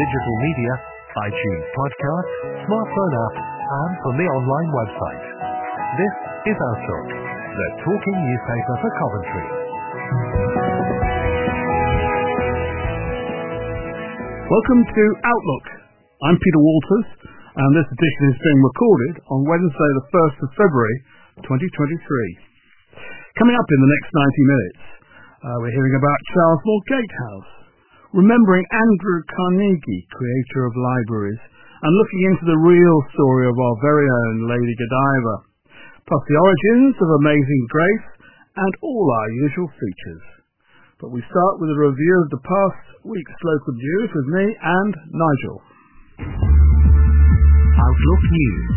digital media, iTunes podcast, smartphone app, and from the online website. This is our Outlook, the talking newspaper for Coventry. Welcome to Outlook. I'm Peter Walters, and this edition is being recorded on Wednesday, the 1st of February, 2023. Coming up in the next 90 minutes, uh, we're hearing about Cheylesmore Gatehouse, remembering Andrew Carnegie, creator of libraries, and looking into the real story of our very own Lady Godiva, plus the origins of Amazing Grace and all our usual features. But we start with a review of the past week's local news with me and Nigel. Outlook News.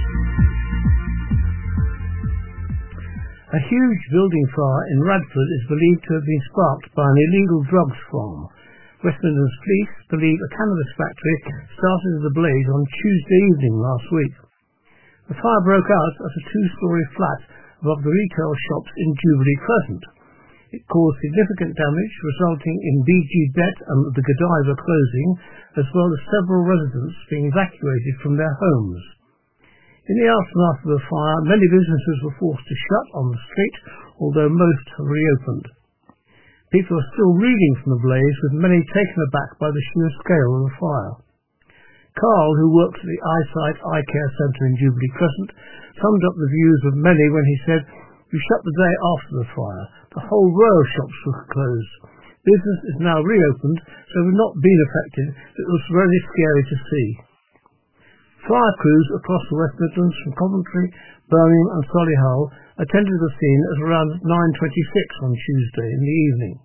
A huge building fire in Radford is believed to have been sparked by an illegal drugs farm. West Midlands Police believe a cannabis factory started as a blaze on Tuesday evening last week. The fire broke out at a two-storey flat above the retail shops in Jubilee Crescent. It caused significant damage, resulting in BG Bet and the Godiva closing, as well as several residents being evacuated from their homes. In the aftermath of the fire, many businesses were forced to shut on the street, although most have reopened. People are still reeling from the blaze, with many taken aback by the sheer scale of the fire. Carl, who works at the Eyesight Eye Care Centre in Jubilee Crescent, summed up the views of many when he said, We shut the day after the fire. The whole row of shops were closed. Business is now reopened, so we've not been affected. It was very scary to see. Fire crews across the West Midlands from Coventry, Birmingham and Solihull attended the scene at around 9.26 on Tuesday in the evening.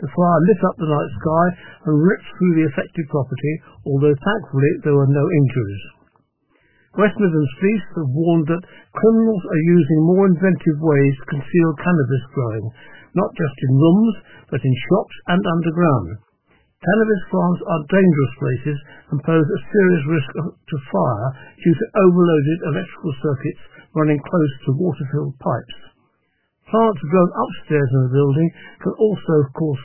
The fire lit up the night sky and ripped through the affected property, although thankfully there were no injuries. West Midlands police have warned that criminals are using more inventive ways to conceal cannabis growing, not just in rooms, but in shops and underground. Cannabis farms are dangerous places and pose a serious risk to fire due to overloaded electrical circuits running close to water-filled pipes. Plants grown upstairs in the building can also cause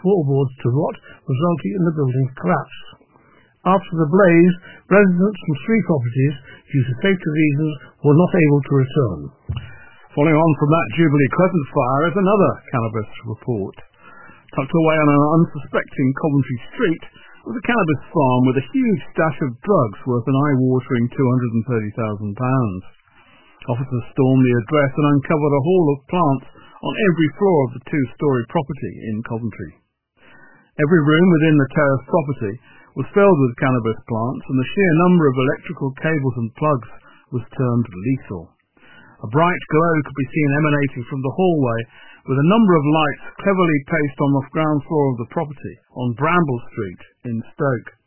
floorboards to rot, resulting in the building's collapse. After the blaze, residents from three properties, due to safety reasons, were not able to return. Following on from that Jubilee Crescent fire is another cannabis report. Tucked away on an unsuspecting Coventry street was a cannabis farm with a huge stash of drugs worth an eye-watering £230,000. Officers stormed the address and uncovered a haul of plants on every floor of the two-storey property in Coventry. Every room within the terrace property was filled with cannabis plants, and the sheer number of electrical cables and plugs was termed lethal. A bright glow could be seen emanating from the hallway, with a number of lights cleverly placed on the ground floor of the property on Bramble Street in Stoke.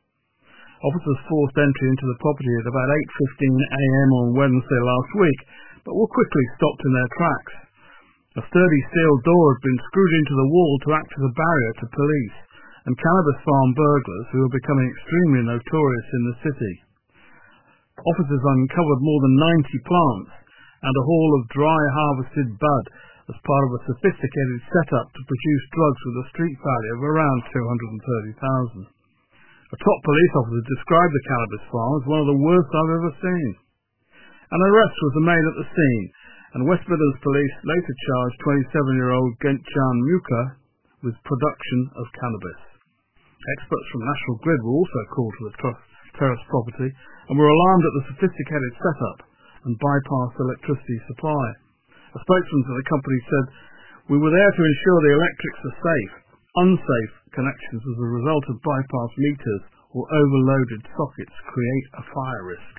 Officers forced entry into the property at about 8.15am on Wednesday last week, but were quickly stopped in their tracks. A sturdy steel door had been screwed into the wall to act as a barrier to police and cannabis farm burglars who were becoming extremely notorious in the city. Officers uncovered more than 90 plants and a haul of dry harvested bud as part of a sophisticated setup to produce drugs with a street value of around 230,000. A top police officer described the cannabis farm as one of the worst I've ever seen. An arrest was made at the scene, and West Midlands Police later charged 27-year-old Gentjan Muka with production of cannabis. Experts from National Grid were also called to the terrace property and were alarmed at the sophisticated setup and bypassed electricity supply. A spokesman for the company said, We were there to ensure the electrics are safe. Unsafe connections as a result of bypass meters or overloaded sockets create a fire risk.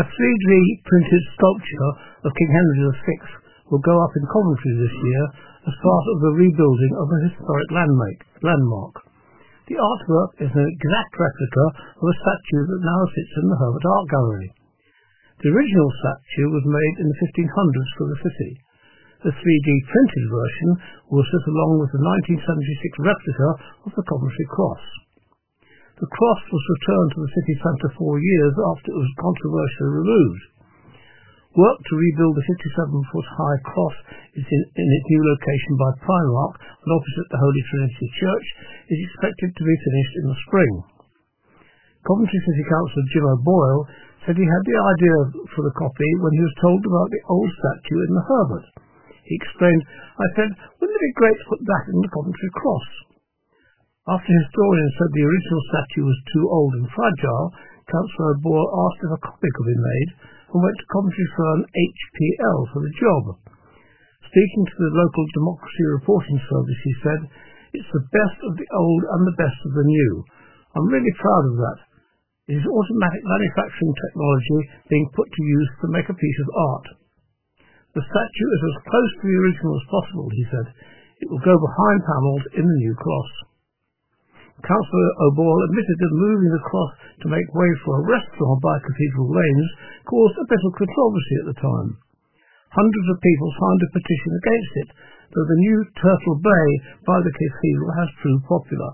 A 3D printed sculpture of King Henry VI will go up in Coventry this year as part of the rebuilding of a historic landmark. The artwork is an exact replica of a statue that now sits in the Herbert Art Gallery. The original statue was made in the 1500s for the city. The 3D printed version will sit along with the 1976 replica of the Coventry Cross. The cross was returned to the city centre four years after it was controversially removed. Work to rebuild the 57-foot high cross in, in, its new location by Primark and opposite the Holy Trinity Church is expected to be finished in the spring. Coventry City Councillor Jim O'Boyle said he had the idea for the copy when he was told about the old statue in the Herbert. He explained, I said, wouldn't it be great to put that in the Coventry Cross? After historians said the original statue was too old and fragile, Councillor O'Boyle asked if a copy could be made and went to Coventry firm HPL for the job. Speaking to the local Democracy Reporting Service, he said, It's the best of the old and the best of the new. I'm really proud of that. It is automatic manufacturing technology being put to use to make a piece of art. The statue is as close to the original as possible, he said. It will go behind panels in the new cross. Councillor O'Boyle admitted that moving the cross to make way for a restaurant by Cathedral Lanes caused a bit of controversy at the time. Hundreds of people signed a petition against it, though the new Turtle Bay by the cathedral has proved popular.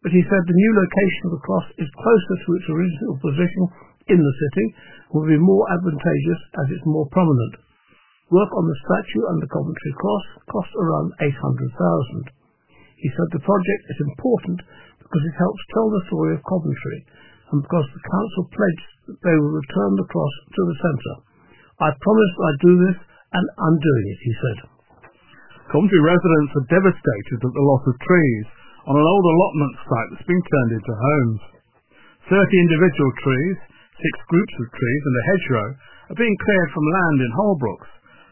But he said the new location of the cross is closer to its original position in the city will be more advantageous as it's more prominent. Work on the statue and the Coventry Cross cost around 800,000. He said the project is important because it helps tell the story of Coventry and because the council pledged that they will return the cross to the centre. I promised I'd do this and I'm doing it, he said. Coventry residents are devastated at the loss of trees on an old allotment site that's been turned into homes. Thirty individual trees, six groups of trees and a hedgerow are being cleared from land in Holbrooks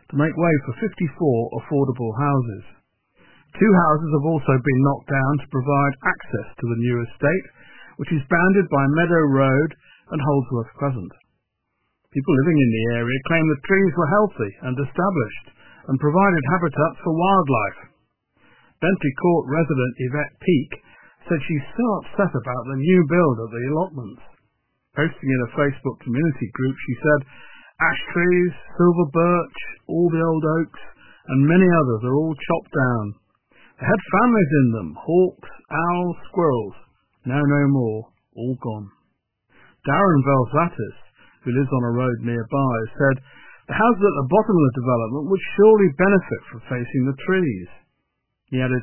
to make way for 54 affordable houses. Two houses have also been knocked down to provide access to the new estate, which is bounded by Meadow Road and Holdsworth Crescent. People living in the area claim the trees were healthy and established and provided habitat for wildlife. Bentley Court resident Yvette Peake said she's so upset about the new build of the allotments. Posting in a Facebook community group, she said, Ash trees, silver birch, all the old oaks, and many others are all chopped down. They had families in them, hawks, owls, squirrels. Now no more, all gone. Darren Velzatis, who lives on a road nearby, said, the houses at the bottom of the development would surely benefit from facing the trees. He added,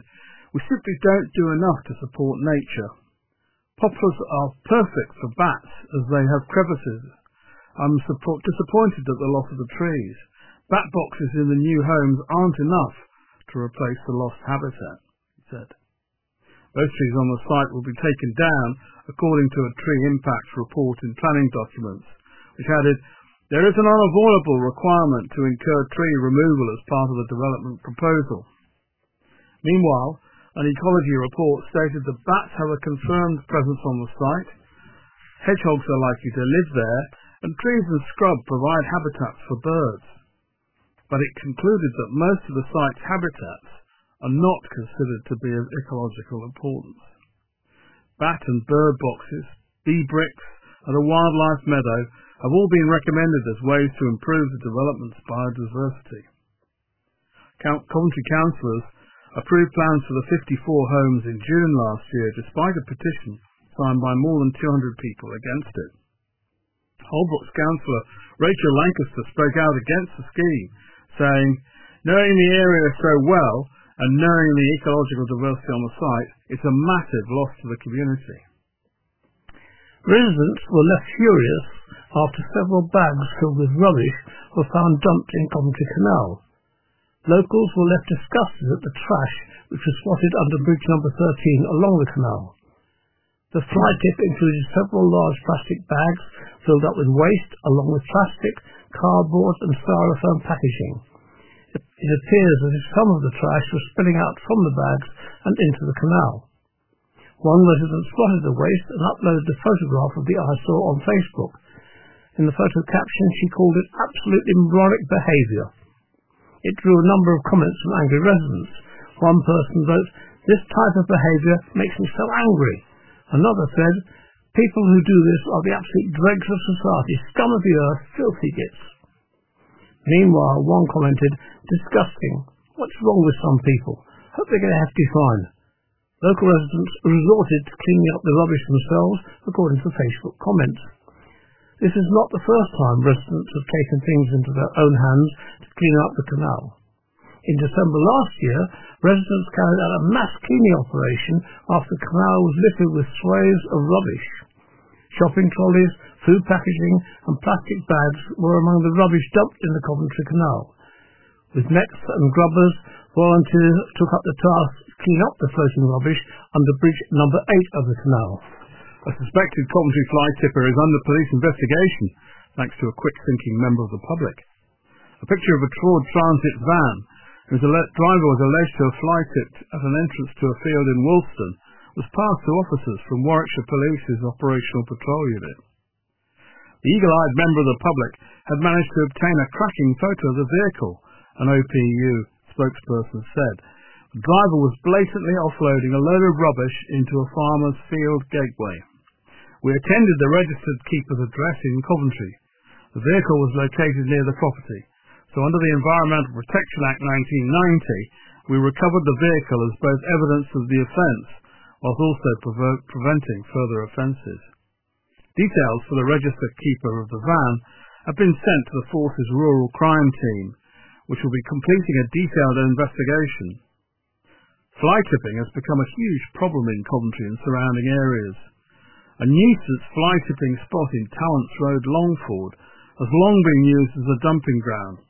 We simply don't do enough to support nature. Poplars are perfect for bats as they have crevices. I'm disappointed at the loss of the trees. Bat boxes in the new homes aren't enough to replace the lost habitat, he said. Those trees on the site will be taken down according to a tree impact report in planning documents, which added, there is an unavoidable requirement to incur tree removal as part of the development proposal. Meanwhile, an ecology report stated that bats have a confirmed presence on the site, hedgehogs are likely to live there, and trees and scrub provide habitats for birds. But it concluded that most of the site's habitats are not considered to be of ecological importance. Bat and bird boxes, bee bricks, and a wildlife meadow have all been recommended as ways to improve the development's biodiversity. Coventry councillors approved plans for the 54 homes in June last year despite a petition signed by more than 200 people against it. Holbrook's councillor Rachel Lancaster spoke out against the scheme, saying, knowing the area so well and knowing the ecological diversity on the site, it's a massive loss to the community. Residents were left furious after several bags filled with rubbish were found dumped in Coventry Canal. Locals were left disgusted at the trash which was spotted under bridge number 13 along the canal. The fly tip included several large plastic bags filled up with waste along with plastic, cardboard and styrofoam packaging. It, appears as if some of the trash was spilling out from the bags and into the canal. One resident spotted the waste and uploaded a photograph of the eyesore on Facebook. In the photo caption, she called it absolutely moronic behaviour. It drew a number of comments from angry residents. One person wrote, This type of behaviour makes me so angry. Another said, People who do this are the absolute dregs of society, scum of the earth, filthy gits. Meanwhile, one commented, Disgusting. What's wrong with some people? Hope they get a hefty fine. Local residents resorted to cleaning up the rubbish themselves, according to Facebook comments. This is not the first time residents have taken things into their own hands to clean up the canal. In December last year, residents carried out a mass cleaning operation after the canal was littered with swathes of rubbish. Shopping trolleys, food packaging and plastic bags were among the rubbish dumped in the Coventry Canal. With nets and grubbers, volunteers took up the task to clean up the floating rubbish under bridge number 8 of the canal. A suspected Coventry fly tipper is under police investigation thanks to a quick-thinking member of the public. A picture of a Troy Transit van whose driver was alleged to have fly tipped at an entrance to a field in Woolston was passed to officers from Warwickshire Police's Operational Patrol Unit. The eagle-eyed member of the public had managed to obtain a cracking photo of the vehicle, an OPU spokesperson said. The driver was blatantly offloading a load of rubbish into a farmer's field gateway. We attended the registered keeper's address in Coventry. The vehicle was located near the property, so under the Environmental Protection Act 1990, we recovered the vehicle as both evidence of the offence, whilst also preventing further offences. Details for the registered keeper of the van have been sent to the Force's Rural Crime Team, which will be completing a detailed investigation. Fly tipping has become a huge problem in Coventry and surrounding areas. A nuisance fly tipping spot in Tallants Road, Longford, has long been used as a dumping ground.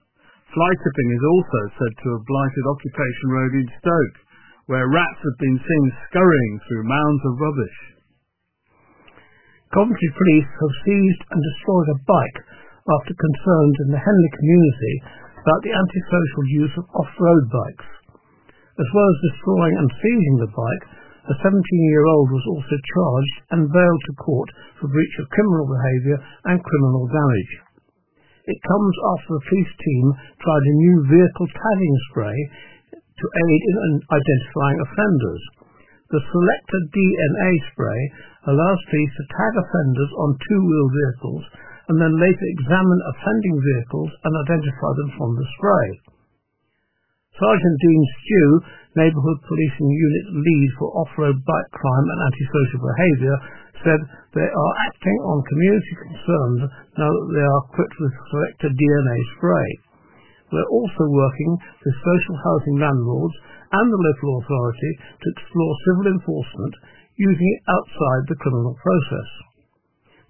Fly tipping is also said to have blighted Occupation Road in Stoke, where rats have been seen scurrying through mounds of rubbish. Coventry Police have seized and destroyed a bike after concerns in the Henley community about the antisocial use of off-road bikes. As well as destroying and seizing the bike, a 17-year-old was also charged and bailed to court for breach of criminal behaviour and criminal damage. It comes after the police team tried a new vehicle tagging spray to aid in identifying offenders. The Selector DNA spray allows police to tag offenders on two-wheel vehicles and then later examine offending vehicles and identify them from the spray. Sergeant Dean Stew Neighbourhood Policing Unit lead for off-road bike crime and antisocial behaviour, said they are acting on community concerns now that they are equipped with SelectaDNA spray. We're also working with social housing landlords and the local authority to explore civil enforcement using it outside the criminal process.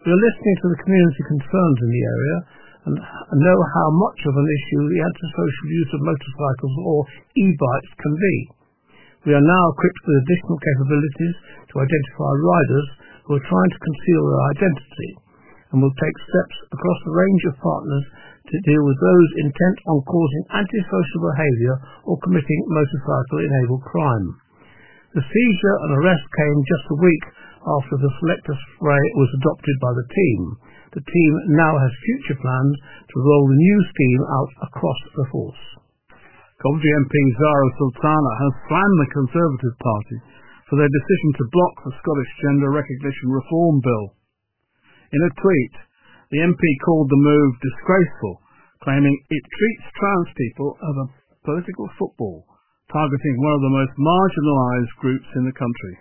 We are listening to the community concerns in the area and know how much of an issue the antisocial use of motorcycles or e-bikes can be. We are now equipped with additional capabilities to identify riders who are trying to conceal their identity and will take steps across a range of partners to deal with those intent on causing antisocial behaviour or committing motorcycle-enabled crime. The seizure and arrest came just a week after the selector spray was adopted by the team. The team now has future plans to roll the new scheme out across the force. Coventry MP Zarah Sultana has slammed the Conservative Party for their decision to block the Scottish Gender Recognition Reform Bill. In a tweet, the MP called the move disgraceful, claiming it treats trans people as a political football, targeting one of the most marginalised groups in the country.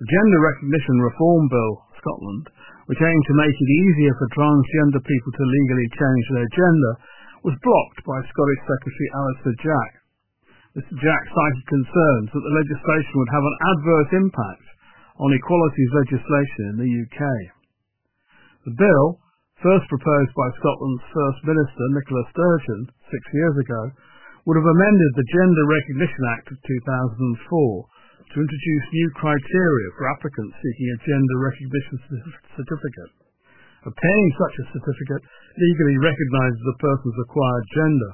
The Gender Recognition Reform Bill, Scotland, which aimed to make it easier for transgender people to legally change their gender, was blocked by Scottish Secretary Alister Jack. Mr Jack cited concerns that the legislation would have an adverse impact on equalities legislation in the UK. The bill, first proposed by Scotland's First Minister Nicola Sturgeon six years ago, would have amended the Gender Recognition Act of 2004 to introduce new criteria for applicants seeking a gender recognition certificate. Obtaining such a certificate legally recognises a person's acquired gender.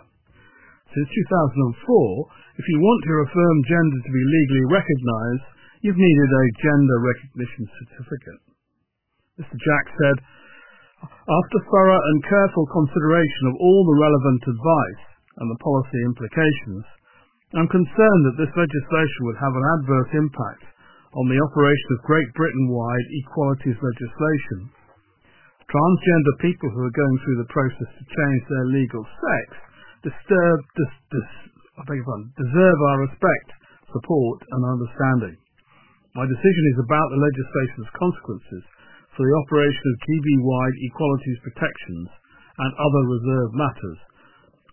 Since 2004, if you want your affirmed gender to be legally recognised, you've needed a gender recognition certificate. Mr. Jack said, after thorough and careful consideration of all the relevant advice and the policy implications, I'm concerned that this legislation would have an adverse impact on the operation of Great Britain-wide equalities legislation transgender people who are going through the process to change their legal sex disturb, dis, dis, deserve our respect, support and understanding. My decision is about the legislation's consequences for the operation of GB-wide equalities protections and other reserve matters.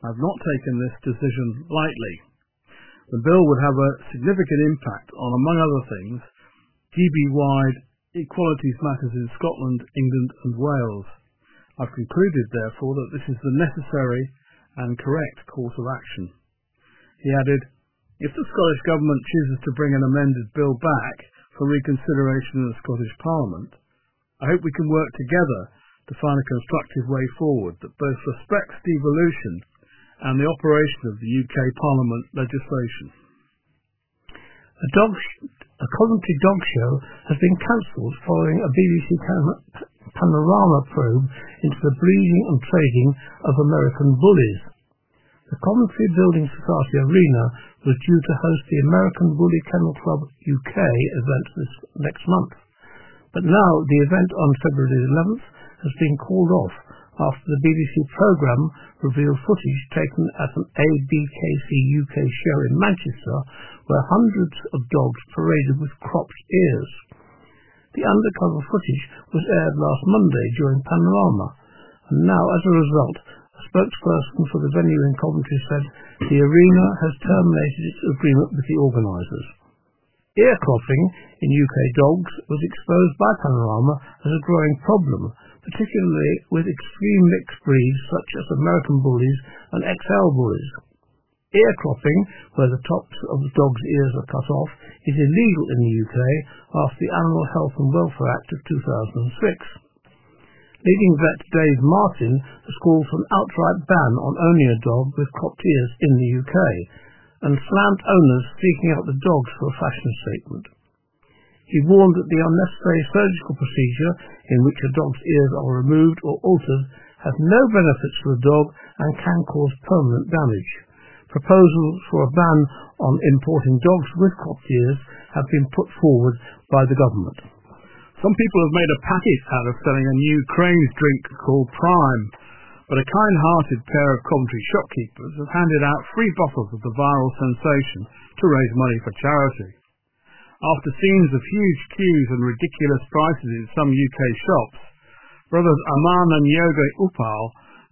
I've not taken this decision lightly. The bill would have a significant impact on, among other things, GB-wide equalities matters in Scotland, England and Wales. I've concluded, therefore, that this is the necessary and correct course of action. He added, if the Scottish Government chooses to bring an amended bill back for reconsideration in the Scottish Parliament, I hope we can work together to find a constructive way forward that both respects devolution and the operation of the UK Parliament legislation. A, dog a Coventry dog show has been cancelled following a BBC panorama probe into the breeding and trading of American bullies. The Coventry Building Society Arena was due to host the American Bully Kennel Club UK event this next month. But now the event on February 11th has been called off after the BBC programme revealed footage taken at an ABKC UK show in Manchester where hundreds of dogs paraded with cropped ears. The undercover footage was aired last Monday during Panorama, and now as a result, a spokesperson for the venue in Coventry said the arena has terminated its agreement with the organisers. Ear cropping in UK dogs was exposed by Panorama as a growing problem, particularly with extreme mixed breeds such as American Bullies and XL Bullies. Ear cropping, where the tops of the dog's ears are cut off, is illegal in the UK after the Animal Health and Welfare Act of 2006. Leading vet Dave Martin has called for an outright ban on owning a dog with cropped ears in the UK and slammed owners seeking out the dogs for a fashion statement. He warned that the unnecessary surgical procedure in which a dog's ears are removed or altered has no benefits for the dog and can cause permanent damage. Proposals for a ban on importing dogs with cropped ears have been put forward by the government. Some people have made a packet out of selling a new Crane's drink called Prime, but a kind-hearted pair of Coventry shopkeepers have handed out free bottles of the viral sensation to raise money for charity. After scenes of huge queues and ridiculous prices in some UK shops, brothers Aman and Yoga Upal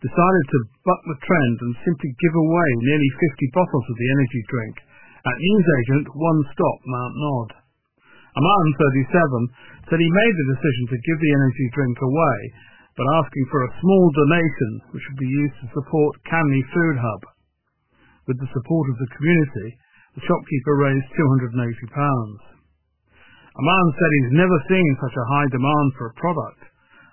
decided to buck the trend and simply give away nearly 50 bottles of the energy drink at newsagent One Stop Mount Nod. Aman, 37, said he made the decision to give the energy drink away, but asking for a small donation which would be used to support Canley Food Hub. With the support of the community, the shopkeeper raised £280. Aman said he's never seen such a high demand for a product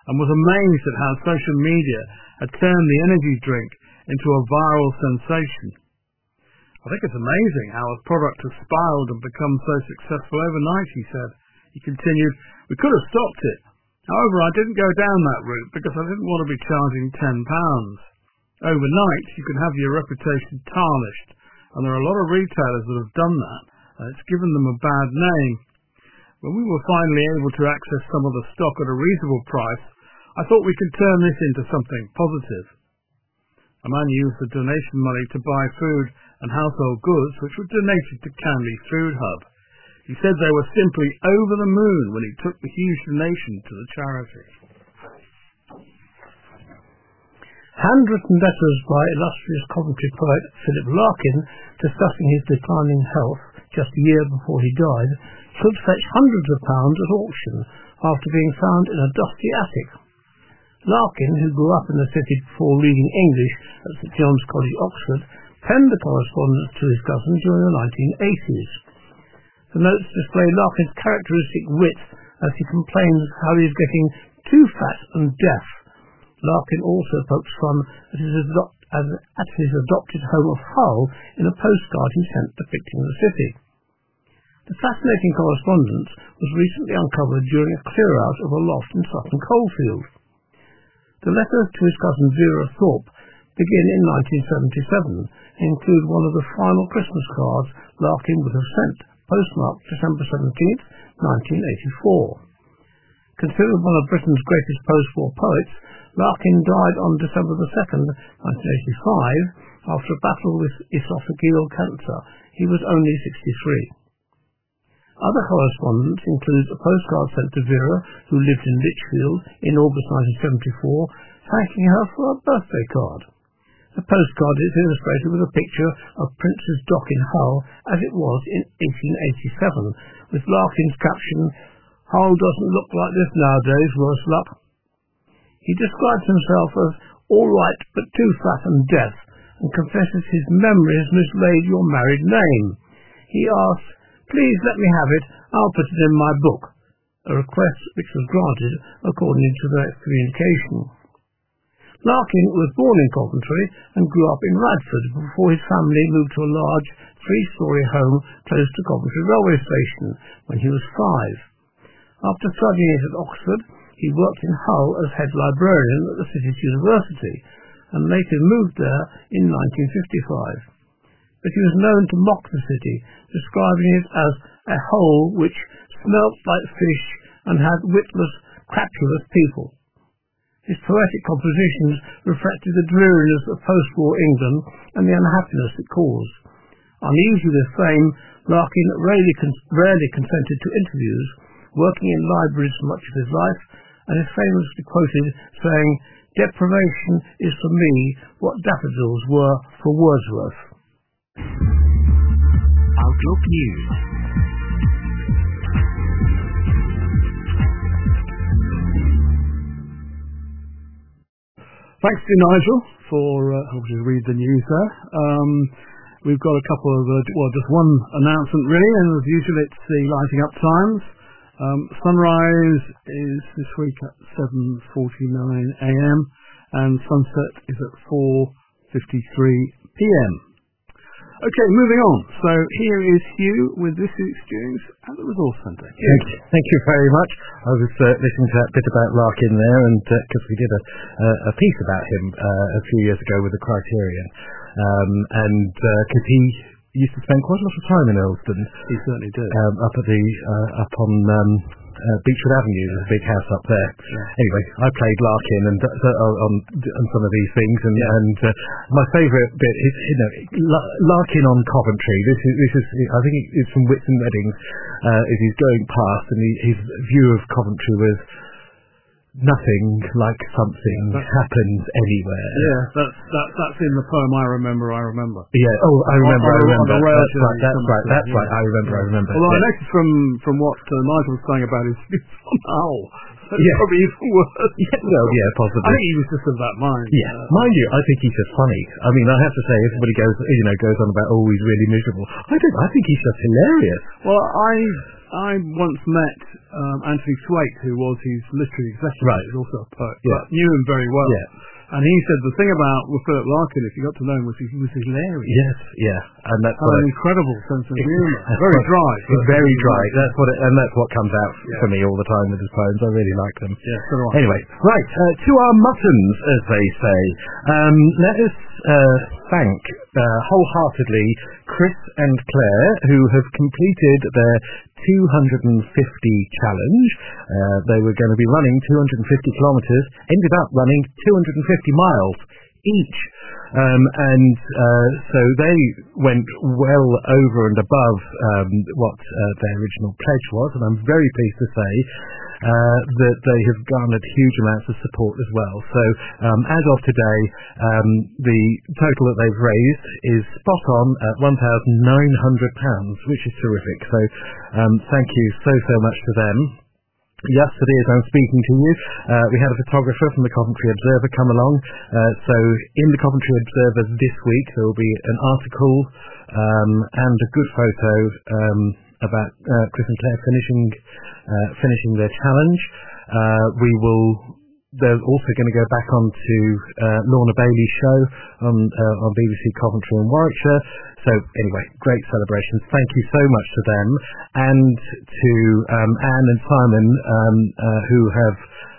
and was amazed at how social media had turned the energy drink into a viral sensation. I think it's amazing how a product has spiraled and become so successful overnight, he said. He continued, we could have stopped it. However, I didn't go down that route because I didn't want to be charging £10. Overnight, you can have your reputation tarnished, and there are a lot of retailers that have done that, and it's given them a bad name. When we were finally able to access some of the stock at a reasonable price, I thought we could turn this into something positive. Aman used the donation money to buy food and household goods which were donated to Canley Food Hub. He said they were simply over the moon when he took the huge donation to the charity. Handwritten letters by illustrious Coventry poet Philip Larkin discussing his declining health just a year before he died could fetch hundreds of pounds at auction after being found in a dusty attic. Larkin, who grew up in the city before reading English at St John's College, Oxford, penned the correspondence to his cousin during the 1980s. The notes display Larkin's characteristic wit as he complains how he is getting too fat and deaf. Larkin also pokes fun at his, at his adopted home of Hull in a postcard he sent depicting the city. The fascinating correspondence was recently uncovered during a clear-out of a loft in Sutton Coldfield. The letters to his cousin Vera Thorpe begin in 1977 and include one of the final Christmas cards Larkin would have sent, postmarked December 17, 1984. Considered one of Britain's greatest post-war poets, Larkin died on December 2, 1985, after a battle with esophageal cancer. He was only 63. Other correspondence includes a postcard sent to Vera, who lived in Lichfield in August 1974, thanking her for a birthday card. The postcard is illustrated with a picture of Prince's Dock in Hull as it was in 1887, with Larkin's caption, Hull doesn't look like this nowadays, worse luck. He describes himself as all right but too fat and deaf, and confesses his memory has mislaid your married name. He asks, please let me have it, I'll put it in my book, a request which was granted according to their communication. Larkin was born in Coventry and grew up in Radford before his family moved to a large three-storey home close to Coventry railway station when he was five. After studying at Oxford, he worked in Hull as head librarian at the city's university and later moved there in 1955. But he was known to mock the city, describing it as a hole which smelt like fish and had witless, crapulous people. His poetic compositions reflected the dreariness of post-war England and the unhappiness it caused. Uneasy with fame, Larkin rarely, rarely consented to interviews, working in libraries for much of his life, and is famously quoted saying, Deprivation is for me what daffodils were for Wordsworth. Outlook News. Thanks to Nigel for uh, helping us read the news there. Um, we've got a couple of, uh, well, just one announcement really, and as usual it's the lighting up times. Um, sunrise is this week at 7.49am and sunset is at 4.53pm. Okay, moving on. So here is Hugh with this week's news at the Resource Centre. Thank you. Thank you very much. I was uh, listening to that bit about Larkin there, and because uh, we did a, a, piece about him uh, a few years ago with the Criterion, um, and because uh, he used to spend quite a lot of time in Earlsdon. He certainly did. Um, up at the uh, up on um, uh, Beechwood Avenue. There's a big house up there. Yeah. Anyway, I played Larkin and uh, on, on some of these things, and, yeah. and uh, my favourite bit is you know Larkin on Coventry. This is this is I think it's from Whitsun Weddings. Uh, is he's going past and he, his view of Coventry was nothing like something that, happens anywhere. Yeah, that's that, that's in the poem I remember. I remember. Yeah. Oh, I remember. I remember. That's right. That's right. That's right. I remember. I remember. Although yeah. I noticed from from what uh, Nigel was saying about his somehow. yeah. probably even worse. Yeah, well, yeah, possibly. I think he was just of that mind. Yeah, uh, mind you, I think he's just funny. I mean, I have to say, everybody goes, you know, goes on about, oh, he's really miserable. I don't. I think he's just hilarious. Well, I I once met um, Anthony Thwaite, who was his literary executive, right. who's also a poet, yeah. but knew him very well. Yeah. And he said the thing about Philip Larkin, if you got to know him, was he was hilarious. Yes, yeah, and that's an incredible sense of humour. very dry. very dry. That's what, it, and that's what comes out yeah. for me all the time with his poems. I really like them. Yeah, so Anyway, right uh, to our muttons, as they say. Um, let us uh, thank uh, wholeheartedly Chris and Claire, who have completed their 250 challenge. Uh, they were going to be running 250 kilometres, ended up running 250 miles each. Um, and uh, so they went well over and above um, what uh, their original pledge was, and I'm very pleased to say uh, that they have garnered huge amounts of support as well. So um, as of today, um, the total that they've raised is spot on at £1,900, which is terrific. So um, thank you so, so much to them. Yesterday, as I'm speaking to you, uh, we had a photographer from the Coventry Observer come along. Uh, so, in the Coventry Observer this week, there will be an article um, and a good photo um, about uh, Chris and Claire finishing uh, finishing their challenge. Uh, we will. They're also going to go back onto uh, Lorna Bailey's show on uh, on BBC Coventry and Warwickshire. So anyway, great celebrations. Thank you so much to them and to um, Anne and Simon um, uh, who have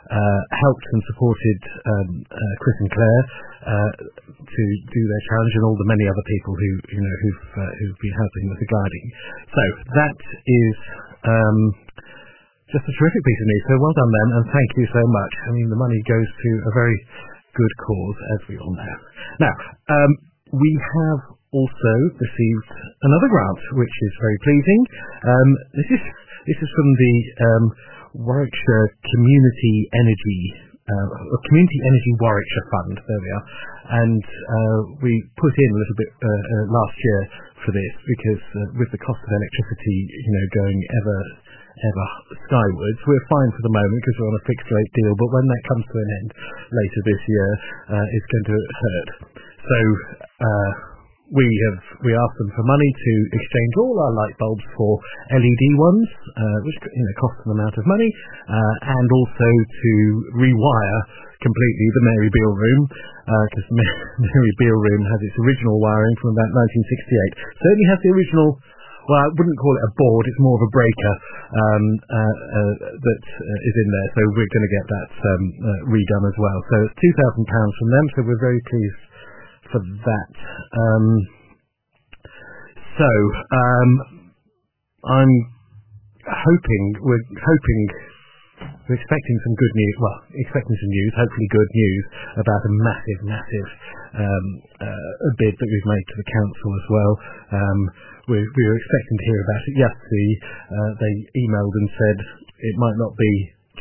uh, helped and supported um, uh, Chris and Claire uh, to do their challenge, and all the many other people who you know who've uh, who've been helping with the guiding. So that is. Um, just a terrific piece of news. So well done, then, and thank you so much. I mean, the money goes to a very good cause, as we all know. Now, um, we have also received another grant, which is very pleasing. Um, this is this is from the um, Warwickshire Community Energy uh, Community Energy Warwickshire Fund. There we are, and uh, we put in a little bit uh, uh last year for this because uh, with the cost of electricity, you know, going ever ever skywards. We're fine for the moment because we're on a fixed rate deal, but when that comes to an end later this year, uh, it's going to hurt. So we have we asked them for money to exchange all our light bulbs for LED ones, uh, which you know cost an amount of money, uh, and also to rewire completely the Mary Beale room because uh, Mary Beale room has its original wiring from about 1968. Certainly has the original well, I wouldn't call it a board, it's more of a breaker um, uh, uh, that uh, is in there. So we're going to get that um, redone as well. So it's £2,000 from them, so we're very pleased for that. Um, so um, I'm hoping, we're hoping we're expecting some good news, well, expecting some news, hopefully good news, about a massive, massive um, uh, bid that we've made to the council as well. Um, we, we were expecting to hear about it yesterday. Uh, they emailed and said it might not be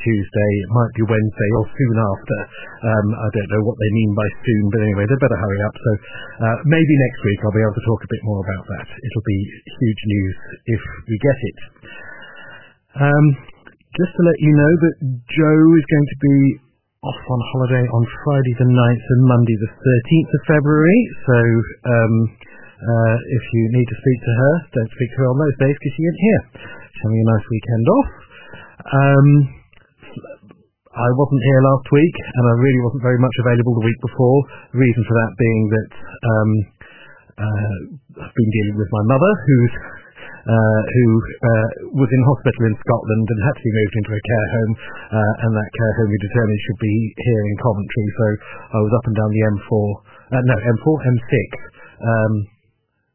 Tuesday, it might be Wednesday or soon after. Um, I don't know what they mean by soon, but anyway, they better hurry up. So uh, maybe next week I'll be able to talk a bit more about that. It'll be huge news if we get it. Um, just to let you know that Joe is going to be off on holiday on Friday the 9th and Monday the 13th of February. So um, uh, if you need to speak to her, don't speak to her on those days because she isn't here. She's having a nice weekend off. Um, I wasn't here last week, and I really wasn't very much available the week before. The reason for that being that um, uh, I've been dealing with my mother, who's uh, who uh, was in hospital in Scotland and had to be moved into a care home, uh, and that care home we determined should be here in Coventry. So I was up and down the M4, uh, no M4, M6. Um,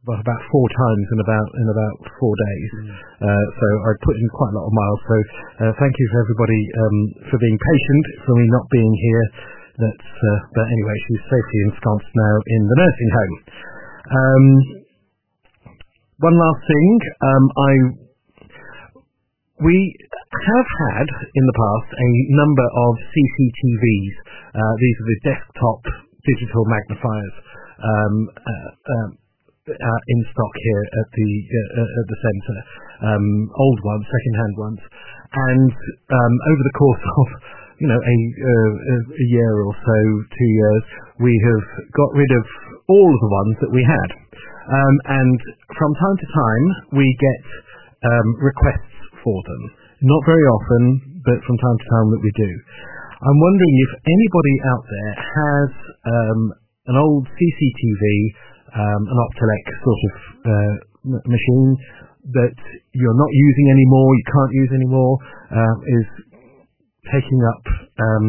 about four times in about in about four days. Mm. Uh, so I put in quite a lot of miles. So uh, thank you for everybody um, for being patient for me not being here. That's uh, but anyway, she's safely ensconced now in the nursing home. Um, one last thing, um, I we have had in the past a number of CCTVs. Uh, these are the desktop digital magnifiers. Um, uh, um, in stock here at the uh, uh, at the centre, um, old ones, second-hand ones, and um, over the course of you know a, a year or so, two years, we have got rid of all of the ones that we had, um, and from time to time we get um, requests for them. Not very often, but from time to time that we do. I'm wondering if anybody out there has um, an old CCTV um, an Optelec sort of uh, machine that you're not using anymore, you can't use anymore, uh, is taking up um,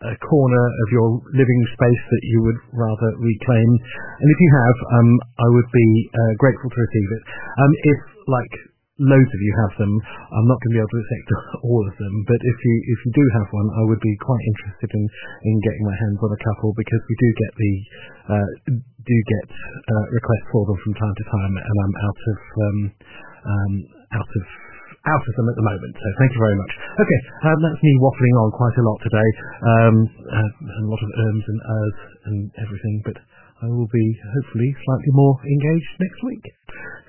a corner of your living space that you would rather reclaim. And if you have, um, I would be uh, grateful to receive it. Um, if, like loads of you have them. I'm not going to be able to accept all of them, but if you if you do have one, I would be quite interested in in getting my hands on a couple because we do get the uh, do get uh, requests for them from time to time, and I'm out of um, um, out of out of them at the moment. So thank you very much. Okay, um, that's me waffling on quite a lot today, um, uh, and a lot of ums and ers and everything, but I will be hopefully slightly more engaged next week.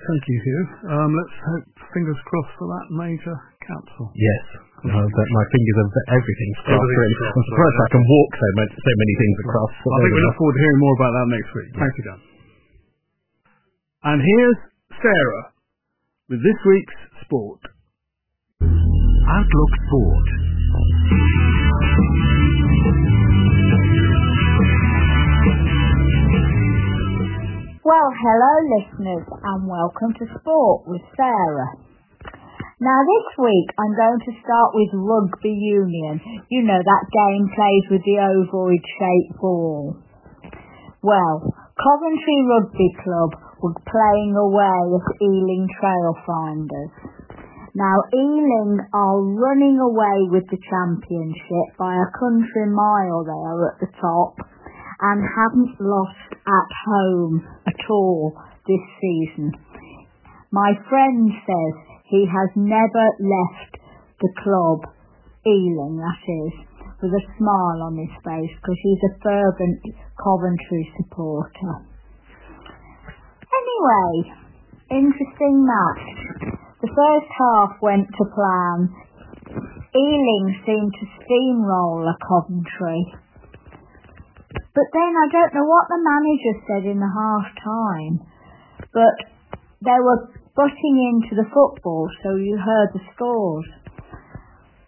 Thank you, Hugh. Um, let's hope, fingers crossed for that major council. Yes. Uh, my fingers are everything's crossed. Everything's crossed I'm surprised right. I can walk so, much, so many things across. I think we look forward to hearing more about that next week. Thank you, Dan. And here's Sarah with this week's sport. Outlook Sport. Well, hello listeners and welcome to Sport with Sarah. Now this week I'm going to start with Rugby Union. You know that game plays with the ovoid shaped ball. Well, Coventry Rugby Club were playing away at Ealing Trailfinders. Now Ealing are running away with the championship by a country mile there at the top and haven't lost at home at all this season. My friend says he has never left the club, Ealing that is, with a smile on his face because he's a fervent Coventry supporter. Anyway, interesting match. The first half went to plan. Ealing seemed to steamroll a Coventry. But then I don't know what the manager said in the half time, but they were butting into the football, so you heard the scores.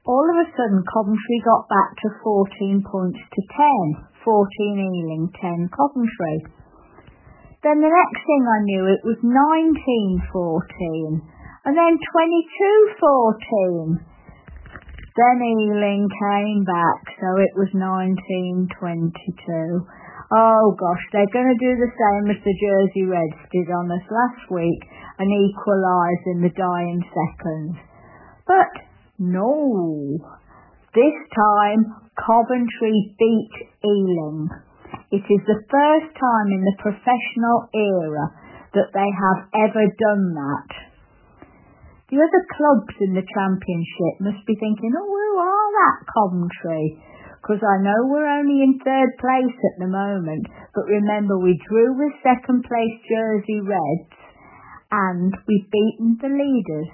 All of a sudden, Coventry got back to 14 points to 10. 14 Ealing, 10 Coventry. Then the next thing I knew, it was 19-14, and then 22-14. Then Ealing came back, so it was 19-22. Oh gosh, they're going to do the same as the Jersey Reds did on us last week and equalise in the dying seconds. But no, this time Coventry beat Ealing. It is the first time in the professional era that they have ever done that. The other clubs in the championship must be thinking, oh, who are that Coventry? Because I know we're only in third place at the moment, but remember we drew with second place Jersey Reds and we've beaten the leaders.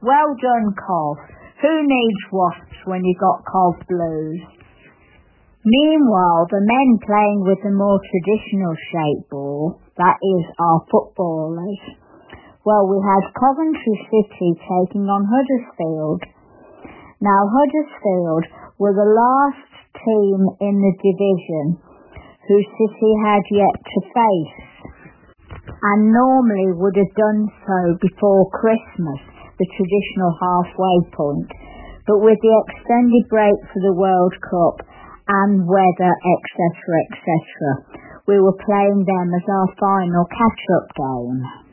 Well done, Cov. Who needs wasps when you've got Cov Blues? Meanwhile, the men playing with the more traditional shape ball, that is our footballers, well, we had Coventry City taking on Huddersfield. Now, Huddersfield were the last team in the division who City had yet to face, and normally would have done so before Christmas, the traditional halfway point. But with the extended break for the World Cup, and weather, etc., etc. We were playing them as our final catch-up game.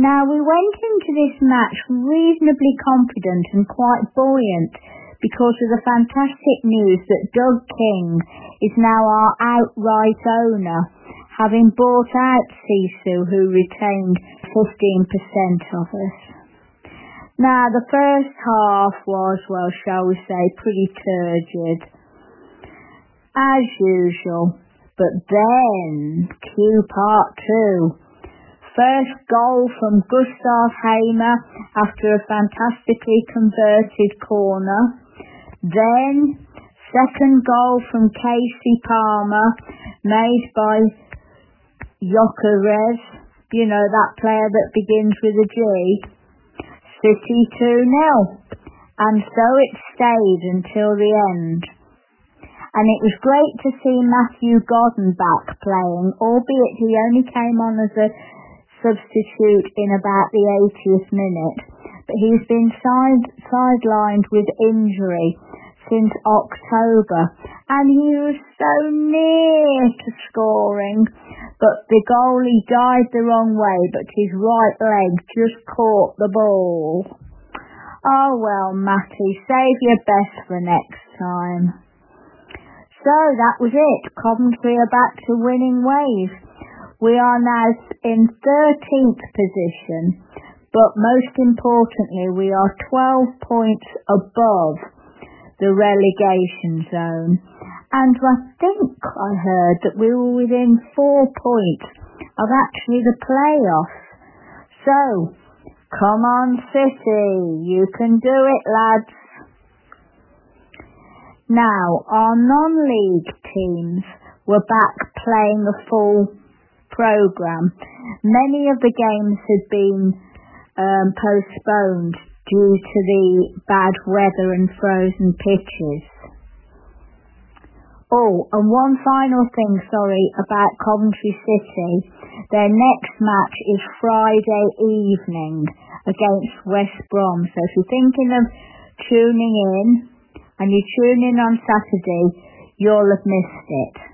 Now, we went into this match reasonably confident and quite buoyant because of the fantastic news that Doug King is now our outright owner, having bought out Sisu, who retained 15% of us. Now, the first half was, well, shall we say, pretty turgid as usual. But then, cue part two. First goal from Gustav Hamer after a fantastically converted corner. Then, second goal from Kasey Palmer, made by Gyökeres, you know, that player that begins with a G. City 2-0. And so it stayed until the end and it was great to see Matthew Godden back playing, albeit he only came on as a substitute in about the 80th minute. But he's been side, sidelined with injury since October, and he was so near to scoring, but the goalie dived the wrong way, but his right leg just caught the ball. Oh well, Matty, save your best for next time. So that was it. Coventry are back to winning ways. We are now in 13th position, but most importantly, we are 12 points above the relegation zone. And I think I heard that we were within four points of actually the playoffs. So, come on City, you can do it lads. Now, our non-league teams were back playing a full programme. Many of the games had been um, postponed due to the bad weather and frozen pitches. Oh, and one final thing, sorry, about Coventry City. Their next match is Friday evening against West Brom. So if you're thinking of tuning in, and you tune in on Saturday, you'll have missed it.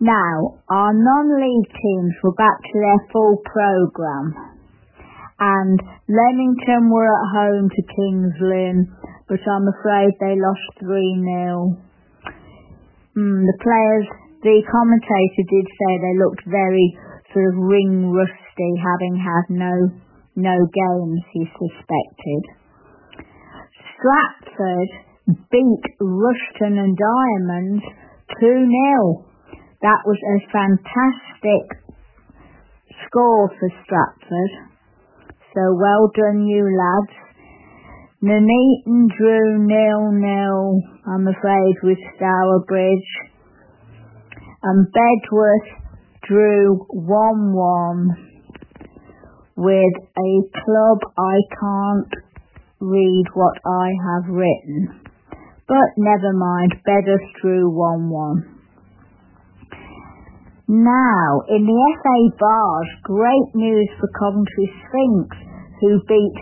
Now, our non-league teams were back to their full programme. And Leamington were at home to Kings Lynn, but I'm afraid they lost 3-0. Mm, the players, the commentator did say they looked very sort of ring rusty, having had no no games, he suspected. Stratford beat Rushden and Diamonds 2-0. That was a fantastic score for Stratford. So well done you lads. Nuneaton drew nil-nil, I'm afraid, with Stourbridge. And Bedworth drew 1-1 with a club I can't read what I have written. But never mind, Bedworth drew 1-1. Now, in the FA Vase, great news for Coventry Sphinx, who beat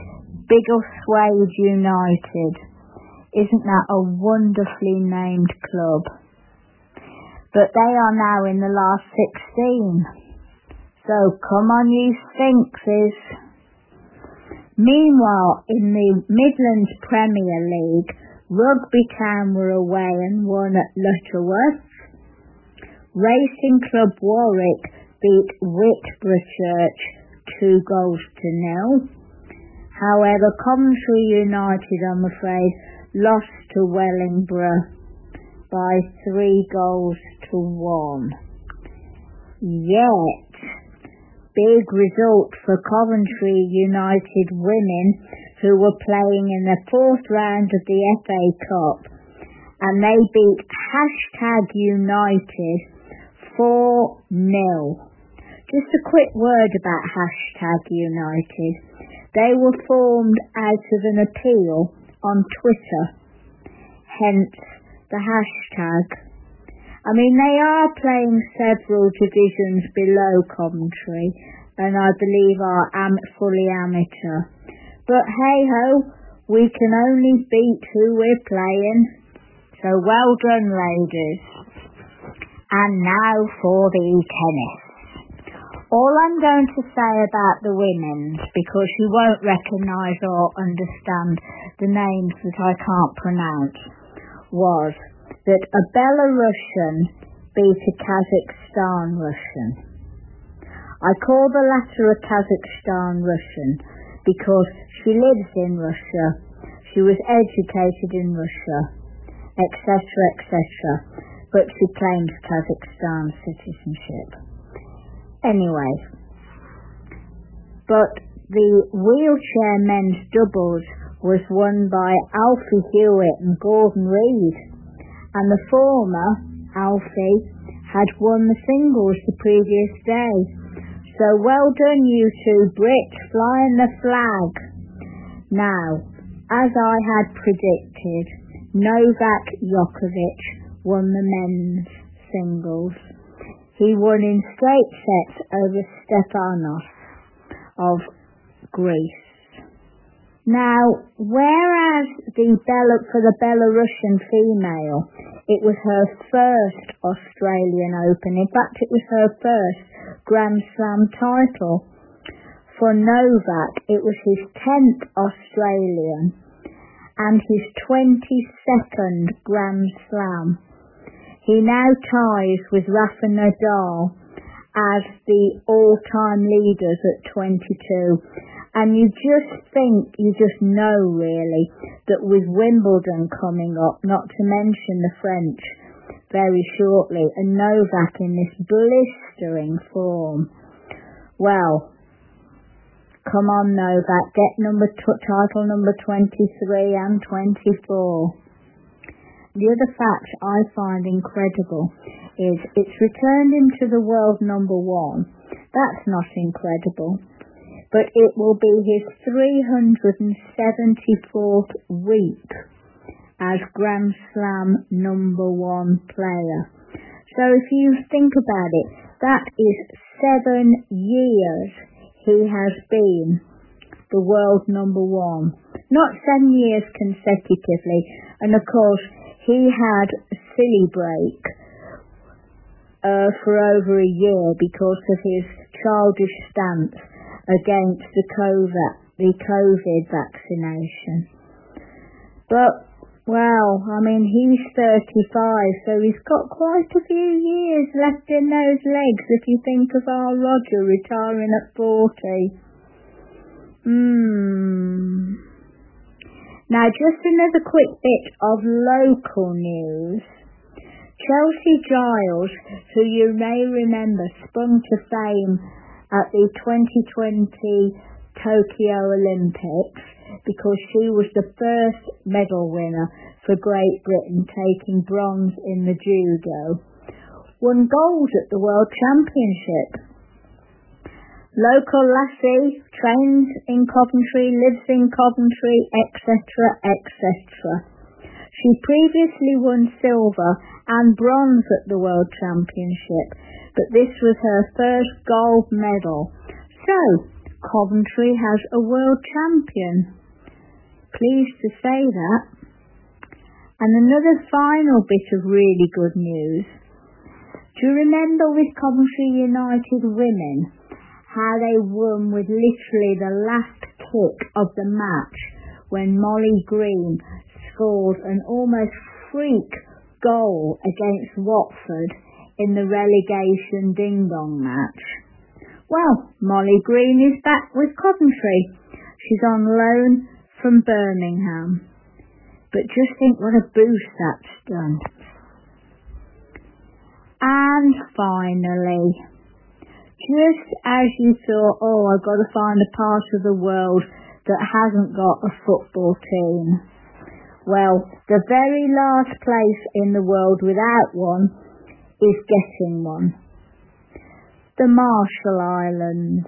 Biggleswade United. Isn't that a wonderfully named club? But they are now in the last 16. So come on, you Sphinxes. Meanwhile, in the Midlands Premier League, Rugby Town were away and won at Lutterworth. Racing Club Warwick beat Whitborough Church two goals to nil. However, Coventry United, I'm afraid, lost to Wellingborough by three goals to one. Yet, big result for Coventry United women who were playing in the fourth round of the FA Cup and they beat hashtag United 4 0. Just a quick word about hashtag United. They were formed out of an appeal on Twitter, hence the hashtag. I mean, they are playing several divisions below Coventry and I believe are am- fully amateur. But hey ho, we can only beat who we're playing. So well done, ladies. And now for the tennis. All I'm going to say about the women's, because you won't recognise or understand the names that I can't pronounce, was that a Belarusian beat a Kazakhstan Russian. I call the latter a Kazakhstan Russian because she lives in Russia, she was educated in Russia, etc., etc but she claims Kazakhstan citizenship. Anyway, but the wheelchair men's doubles was won by Alfie Hewett and Gordon Reid, and the former, Alfie, had won the singles the previous day. So well done you two Brits flying the flag. Now, as I had predicted, Novak Djokovic won the men's singles. He won in straight sets over Stefanos of Greece. Now, whereas the Bela, for the Belarusian female, it was her first Australian Open. In fact, it was her first Grand Slam title. For Novak, it was his 10th Australian and his 22nd Grand Slam. He now ties with Rafa Nadal as the all-time leaders at 22. And you just think, you just know really, that with Wimbledon coming up, not to mention the French very shortly, and Novak in this blistering form, well, come on Novak, get number t- title number 23 and 24. The other fact I find incredible is it's returned him to the world number one. That's not incredible. But it will be his 374th week as Grand Slam number one player. So if you think about it, that is seven years he has been the world number one. Not seven years consecutively. And of course, he had a silly break uh, for over a year because of his childish stance against the COVID, the COVID vaccination. But Well, I mean, he's 35, so he's got quite a few years left in those legs if you think of our Roger retiring at 40. Hmm. Now, just another quick bit of local news. Chelsea Giles, who you may remember sprung to fame at the 2020 Tokyo Olympics, because she was the first medal winner for Great Britain taking bronze in the judo, won gold at the World Championship. Local lassie, trains in Coventry, lives in Coventry, etc., etc. She previously won silver and bronze at the World Championship, but this was her first gold medal. So, Coventry has a world champion pleased to say that. And another final bit of really good news. Do you remember with Coventry United women how they won with literally the last kick of the match when Molly Green scored an almost freak goal against Watford in the relegation ding-dong match? Well, Molly Green is back with Coventry. She's on loan from Birmingham. But just think what a boost that's done. And finally, just as you thought, oh, I've got to find a part of the world that hasn't got a football team. Well, the very last place in the world without one is getting one. The Marshall Islands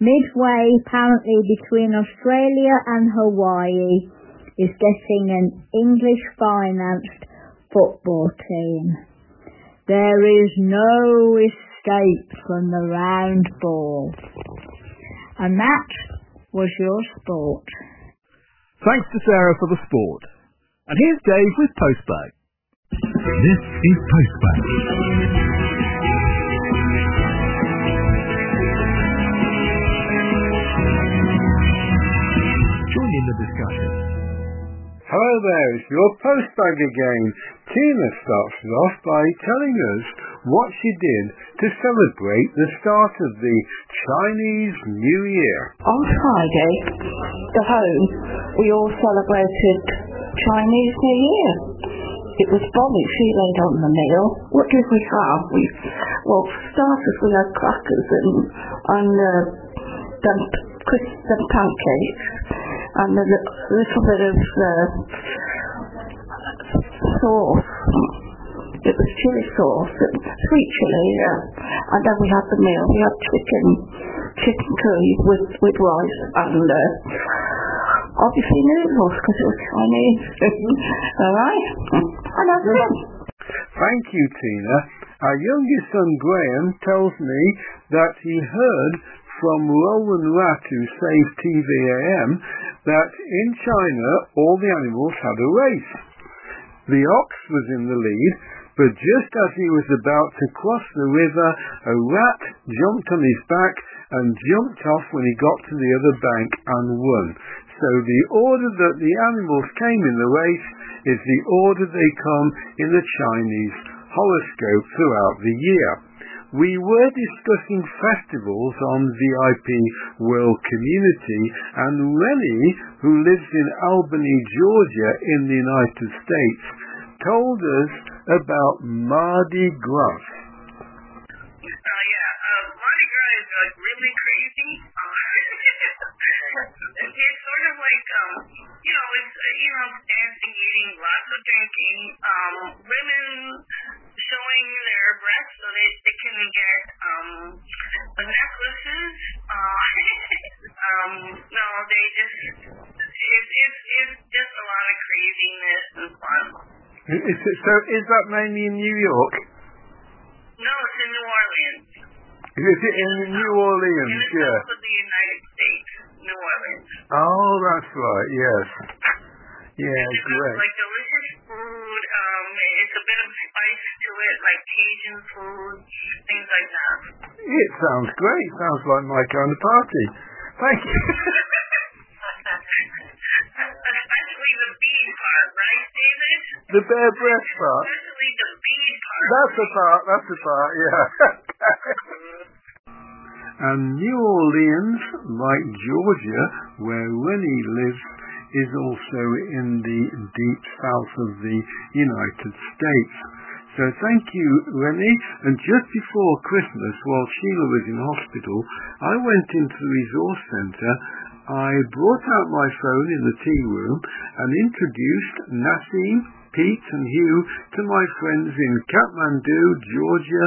midway apparently between Australia and Hawaii is getting an English financed football team. There is no escape from the round ball. And that was your sport. Thanks to Sarah for the sport. And here's Dave with Postbag. This is Postbag. Join in the discussion. Hello there, it's your postbag again. Tina starts us off by telling us what she did to celebrate the start of the Chinese New Year. On Friday, the home, we all celebrated Chinese New Year. It was Bobby, she laid on the meal. What did we have? We, well, for starters, we had crackers and, and uh, them, crisp, them pancakes and a little bit of uh, sauce. It was chili sauce, and sweet chili, yeah. And then we had the meal. We had chicken, chicken curry with, with rice and uh, obviously noodles because it was Chinese. All right? And that's it. Thank you, Tina. Our youngest son Graham tells me that he heard from Roland Rat, who saved TVAM, that in China all the animals had a race. The ox was in the lead, but just as he was about to cross the river, a rat jumped on his back and jumped off when he got to the other bank and won. So the order that the animals came in the race is the order they come in the Chinese horoscope throughout the year. We were discussing festivals on VIP World Community and Rennie, who lives in Albany, Georgia in the United States, told us about Mardi Gras. Uh, yeah, uh, Mardi Gras is like really crazy. It's sort of like, um, you know, it's, uh, you know, dancing, eating, lots of drinking, um, women showing their breasts so they, they can get, um, necklaces. Uh, um, no, they just, it, it, it's just a lot of craziness and fun. Is it, so is that mainly in New York? No, it's in New Orleans. Is it in New Orleans? In the Yeah. south of the United States, New Orleans. Oh, that's right. Yes. Yeah, It's great. like delicious food. Um, it's a bit of spice to it, like Cajun food, things like that. It sounds great. Sounds like my kind of party. Thank you. Especially the part, right? The bare breast part. Especially the part. That's the part. That's the part. Yeah. and New Orleans, like Georgia, where Rennie lives, is also in the deep south of the United States. So thank you, Rennie. And just before Christmas, while Sheila was in hospital, I went into the resource centre. I brought out my phone in the tea room and introduced Nassim, Pete and Hugh to my friends in Kathmandu, Georgia,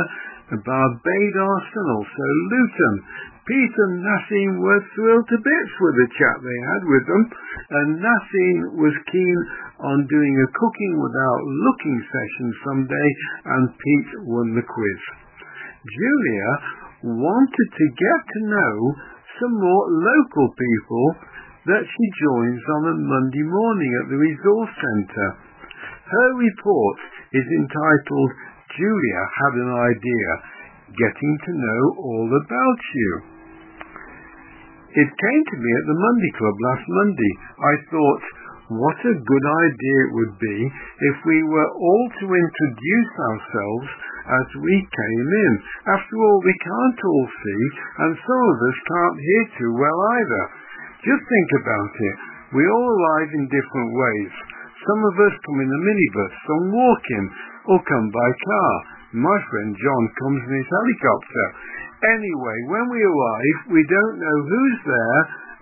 Barbados and also Luton. Pete and Nassim were thrilled to bits with the chat they had with them, and Nassim was keen on doing a cooking without looking session someday, and Pete won the quiz. Julia wanted to get to know some more local people that she joins on a Monday morning at the resource centre. Her report is entitled Julia Had an Idea, Getting to Know All About You. It came to me at the Monday Club last Monday. I thought, what a good idea it would be if we were all to introduce ourselves as we came in. After all, we can't all see, and some of us can't hear too well either. Just think about it. We all arrive in different ways. Some of us come in a minibus, some walk in, or come by car. My friend John comes in his helicopter. Anyway, when we arrive, we don't know who's there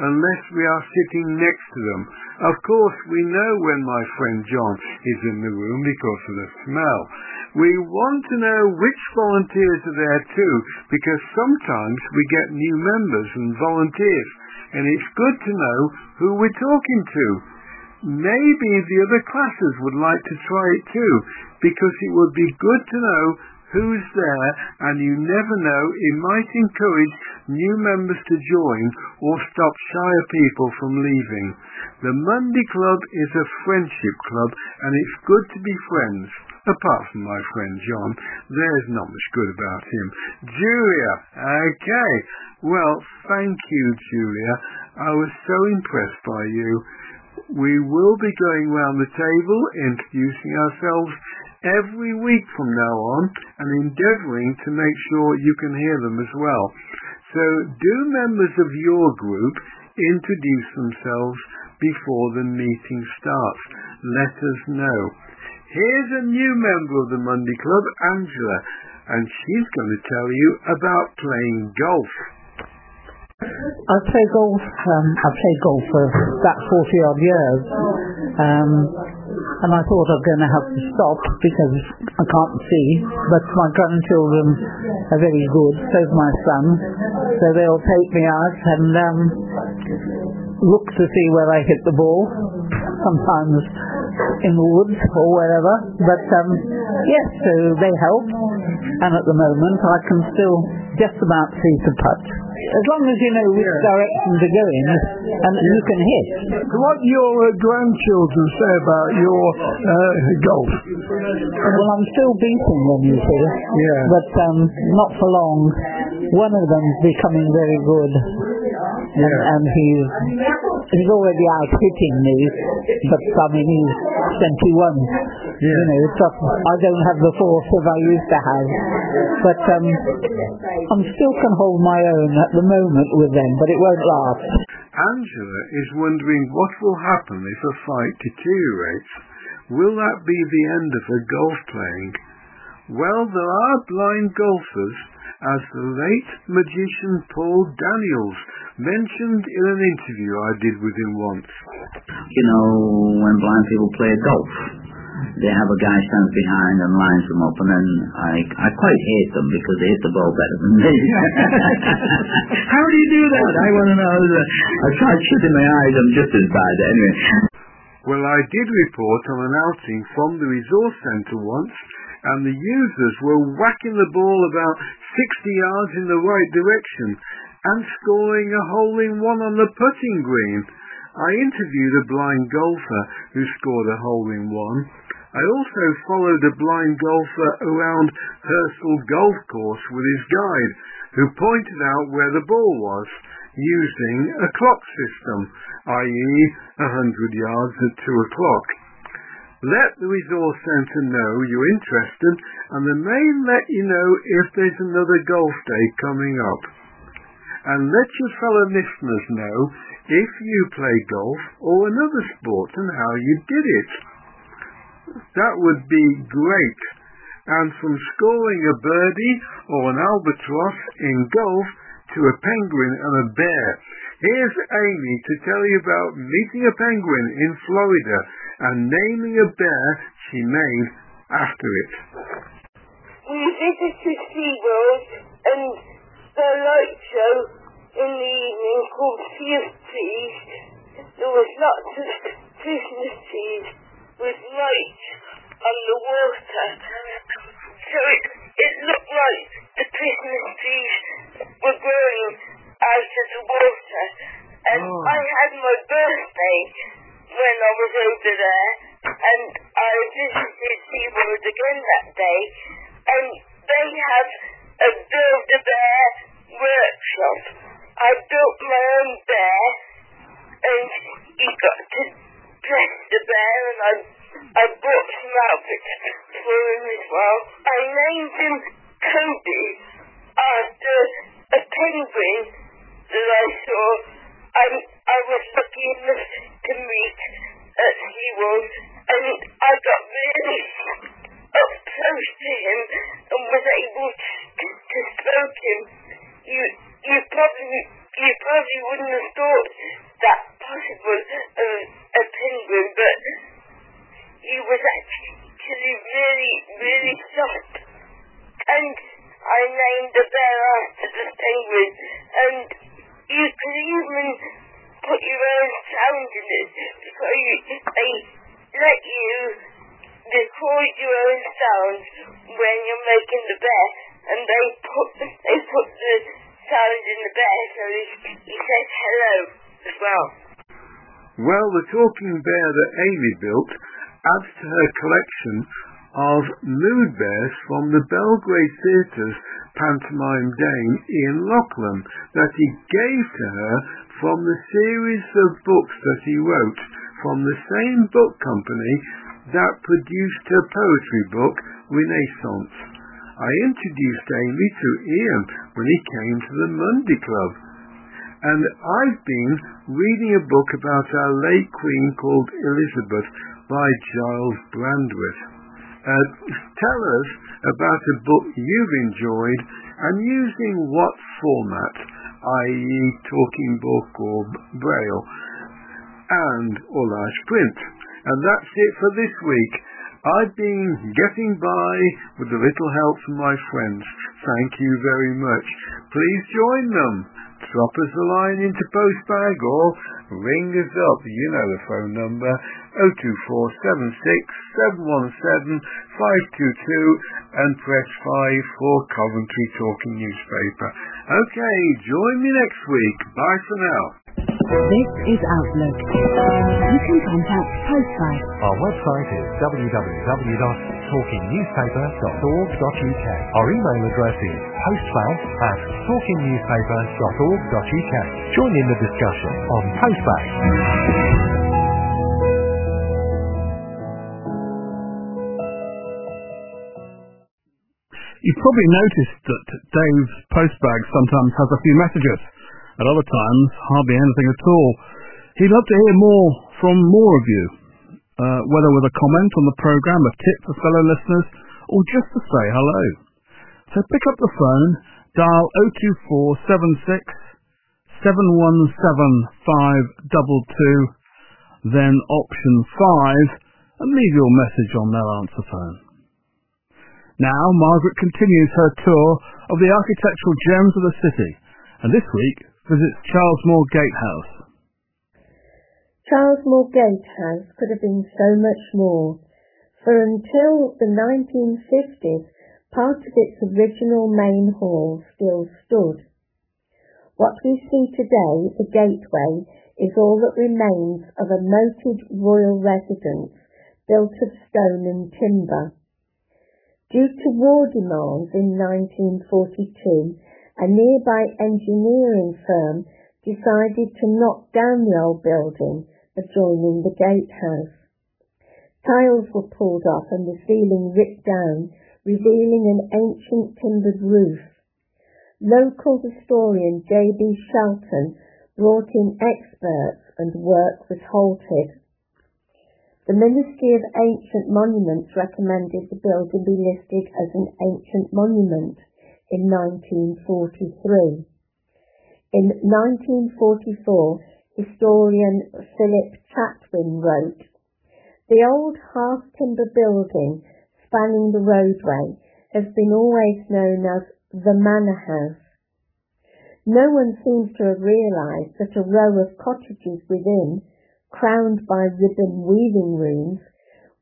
unless we are sitting next to them. Of course, we know when my friend John is in the room because of the smell. We want to know which volunteers are there too, because sometimes we get new members and volunteers, and it's good to know who we're talking to. Maybe the other classes would like to try it too, because it would be good to know who's there, and you never know, it might encourage new members to join or stop shyer people from leaving. The Monday Club is a friendship club, and it's good to be friends. Apart from my friend John, there's not much good about him. Julia, okay. Well, thank you, Julia. I was so impressed by you. We will be going round the table, introducing ourselves every week from now on and endeavouring to make sure you can hear them as well. So do members of your group introduce themselves before the meeting starts. Let us know. Here's a new member of the Monday Club, Angela, and she's going to tell you about playing golf. I play golf. Um, I've played golf for about 40 odd years. Um, and I thought I was going to have to stop because I can't see. But my grandchildren are very good, so's my son. So they'll take me out and um, look to see where I hit the ball. Sometimes in the woods or wherever. But um, yes, so they help. And at the moment I can still just about see to putt. As long as you know which direction to go in and you can hit. What your uh, grandchildren say about your uh, golf? Well, I'm still beating them, you see. Yeah. But um, not for long. One of them's becoming very good. And, and he's he's already out hitting me, but I mean he's 21. You know, it's not, I don't have the force that I used to have, but um, I'm still can hold my own at the moment with them, but it won't last. Angela is wondering what will happen if a fight deteriorates. Will that be the end of her golf playing? Well, there are blind golfers, as the late magician Paul Daniels mentioned in an interview I did with him once. you know, when blind people play golf. They have a guy stands behind and lines them up, and then I I quite hate them because they hit the ball better than me. How do you do that? I want to know. I tried shooting my eyes. I'm just as bad anyway. Well, I did report on an outing from the resource centre once, and the users were whacking the ball about 60 yards in the right direction and scoring a hole in one on the putting green. I interviewed a blind golfer who scored a hole in one. I also followed a blind golfer around Hearsall Golf Course with his guide, who pointed out where the ball was using a clock system, i.e. hundred yards at two o'clock. Let the resource centre know you're interested and they may let you know if there's another golf day coming up. And let your fellow listeners know if you play golf or another sport and how you did it. That would be great. And from scoring a birdie or an albatross in golf to a penguin and a bear, here's Amy to tell you about meeting a penguin in Florida and naming a bear she named after it. We visited SeaWorld and the light show in the evening called Sea of Trees. There was lots of Christmas trees with lights on the water. So it, it looked like the Christmas trees were growing out of the water. And Oh. I had my birthday when I was over there, and I visited SeaWorld again that day, and they have a Build-A-Bear workshop. I built my own bear, and you got to dress the bear, and I, I bought some outfits for him as well. I named him Kobe after a penguin that I saw. I, I was enough to meet at SeaWorld, and I got really up close to him and was able to, to stroke him. You, you probably, you probably wouldn't have thought that possible of a penguin, but he was actually really, really soft. And I named the bear after the penguin, and you could even put your own sound in it. So you, they let you record your own sounds when you're making the bear, and they put they put the sound in the bear so he, he says hello as well. Well, the talking bear that Amy built adds to her collection of nude bears from the Belgrade Theatre's pantomime dame Iain Lauchlan that he gave to her from the series of books that he wrote from the same book company that produced her poetry book Renaissance. I introduced Amy to Iain when he came to the Monday Club and I've been reading a book about our late Queen called Elizabeth by Giles Brandreth. Uh, tell us about a book you've enjoyed and using what format, i.e. talking book or braille, and or large print. And that's it for this week. I've been getting by with a little help from my friends. Thank you very much. Please join them. Drop us a line into postbag or ring us up. You know the phone number 02476 717 522 and press 5 for Coventry Talking Newspaper. Okay, join me next week. Bye for now. This is Outlook. You can contact Postbag. Our website is www.talkingnewspaper.org.uk. Our email address is postbag at talkingnewspaper.org.uk. Join in the discussion on Postbag. You've probably noticed that Dave's postbag sometimes has a few messages. At other times, hardly anything at all. He'd love to hear more from more of you, uh, whether with a comment on the programme, a tip for fellow listeners, or just to say hello. So pick up the phone, dial 02476 717 522, then option 5, and leave your message on their answer phone. Now, Margaret continues her tour of the architectural gems of the city, and this week visits Cheylesmore Gatehouse. Cheylesmore Gatehouse could have been so much more, for until the 1950s, part of its original main hall still stood. What we see today, the gateway, is all that remains of a moated royal residence built of stone and timber. Due to war demands in 1942, a nearby engineering firm decided to knock down the old building adjoining the gatehouse. Tiles were pulled off and the ceiling ripped down, revealing an ancient timbered roof. Local historian J.B. Shelton brought in experts and work was halted. The Ministry of Ancient Monuments recommended the building be listed as an ancient monument in 1943. In 1944, historian Philip Chatwin wrote, The old half-timber building spanning the roadway has been always known as the Manor House. No one seems to have realised that a row of cottages within, crowned by ribbon weaving rooms,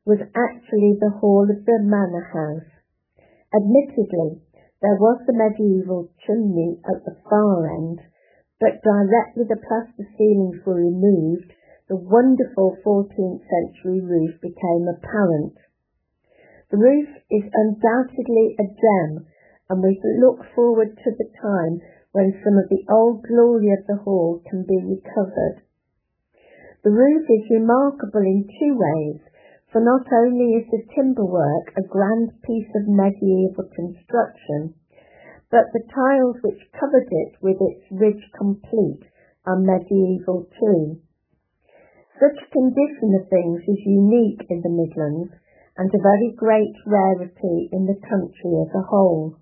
was actually the hall of the Manor House. Admittedly, there was the medieval chimney at the far end, but uh, directly the plaster ceilings were removed, the wonderful 14th century roof became apparent. The roof is undoubtedly a gem, and we look forward to the time when some of the old glory of the hall can be recovered. The roof is remarkable in two ways, for not only is the timber work a grand piece of medieval construction, but the tiles which covered it with its ridge complete are medieval too. Such a condition of things is unique in the Midlands and a very great rarity in the country as a whole.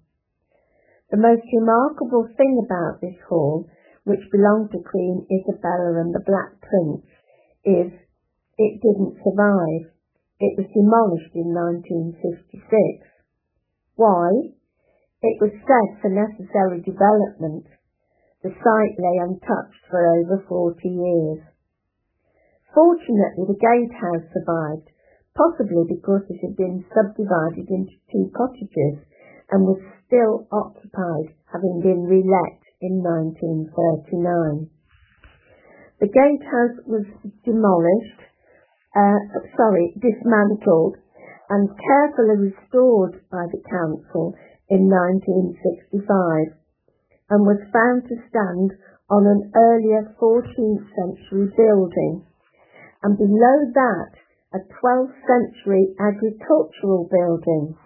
The most remarkable thing about this hall, which belonged to Queen Isabella and the Black Prince, is it didn't survive. It was demolished in 1956. Why? It was said for necessary development. The site lay untouched for over 40 years. Fortunately, the gatehouse survived, possibly because it had been subdivided into two cottages and was still occupied, having been relet in 1939. The gatehouse was demolished, uh, sorry, dismantled and carefully restored by the council in 1965 and was found to stand on an earlier 14th century building and below that a 12th century agricultural building.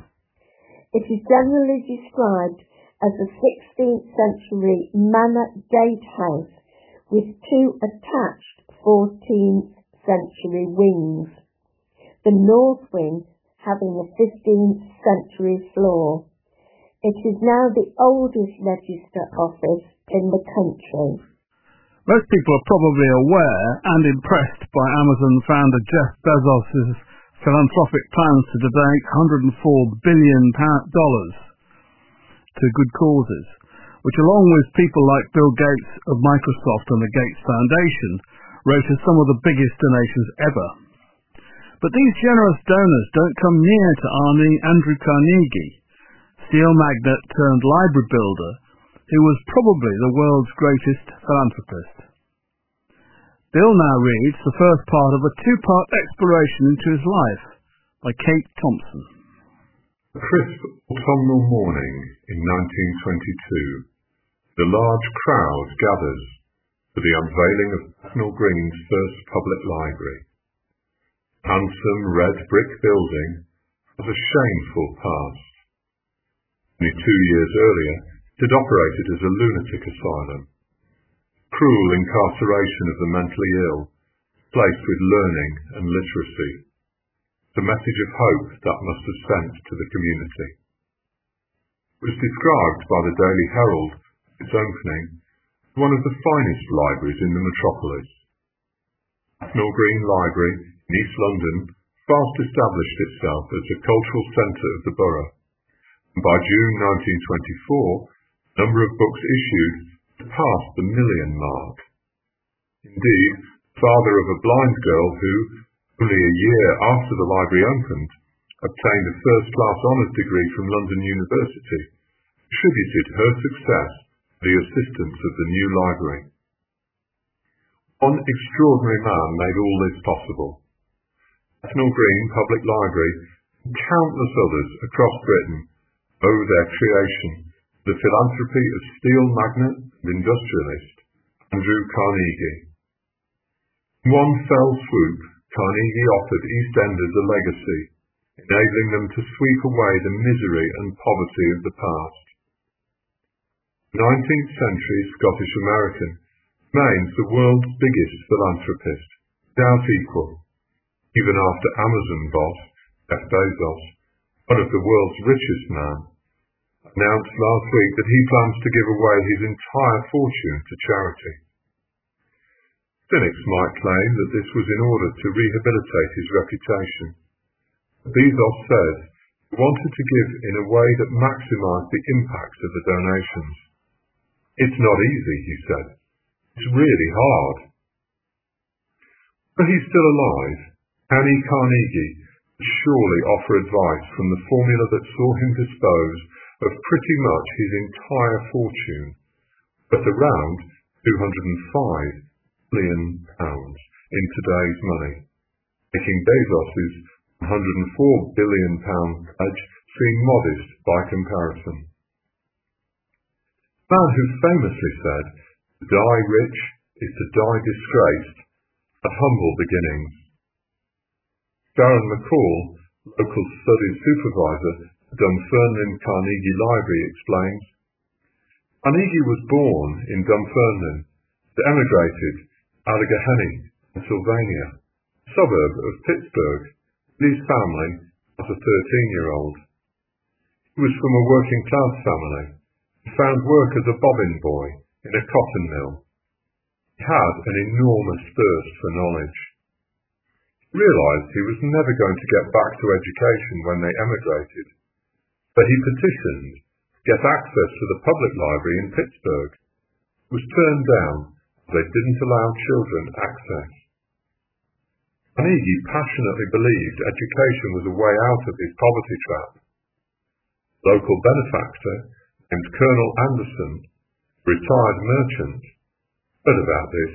It is generally described as a 16th century manor gatehouse with two attached 14th century wings, the north wing having a 15th century floor. It is now the oldest register office in the country. Most people are probably aware and impressed by Amazon founder Jeff Bezos' philanthropic plans to donate $104 billion to good causes, which along with people like Bill Gates of Microsoft and the Gates Foundation, wrote some of the biggest donations ever. But these generous donors don't come near to army Andrew Carnegie, steel magnate turned library builder, who was probably the world's greatest philanthropist. Bill now reads the first part of a two-part exploration into his life by Kate Thompson. A crisp autumnal morning in 1922, the large crowd gathers for the unveiling of Bethnal Green's first public library. Handsome red brick building has a shameful past. Only two years earlier, had operated as a lunatic asylum. Cruel incarceration of the mentally ill, placed with learning and literacy. The message of hope that must have sent to the community. It was described by the Daily Herald, its opening, as one of the finest libraries in the metropolis. Bethnal Green Library in East London fast established itself as a cultural centre of the borough. By June 1924, the number of books issued passed the million mark. Indeed, the father of a blind girl who, only a year after the library opened, obtained a first-class honours degree from London University, attributed her success to the assistance of the new library. One extraordinary man made all this possible. Bethnal Green Public Library and countless others across Britain owe their creation the philanthropy of steel magnate and industrialist Andrew Carnegie. In one fell swoop, Carnegie offered EastEnders a legacy, enabling them to sweep away the misery and poverty of the past. 19th century Scottish American remains the world's biggest philanthropist, without equal, even after Amazon boss Jeff Bezos, one of the world's richest men, announced last week that he plans to give away his entire fortune to charity. Cynics might claim that this was in order to rehabilitate his reputation. Bezos said he wanted to give in a way that maximised the impact of the donations. It's not easy, he said. It's really hard. But he's still alive. Annie Carnegie surely offer advice from the formula that saw him dispose of pretty much his entire fortune, but around 205 billion pounds in today's money, making Bezos's 104 billion pound pledge seem modest by comparison. A man who famously said, to die rich is to die disgraced, at humble beginnings. Darren McCall, local studies supervisor at Dunfermline Carnegie Library, explains, Carnegie was born in Dunfermline, but emigrated to Allegheny, Pennsylvania, a suburb of Pittsburgh, with his family as a 13-year-old. He was from a working-class family and found work as a bobbin boy in a cotton mill. He had an enormous thirst for knowledge. He realised he was never going to get back to education when they emigrated, but he petitioned to get access to the public library in Pittsburgh. It was turned down they didn't allow children access. Carnegie passionately believed education was a way out of his poverty trap. Local benefactor named Colonel Anderson, retired merchant, heard about this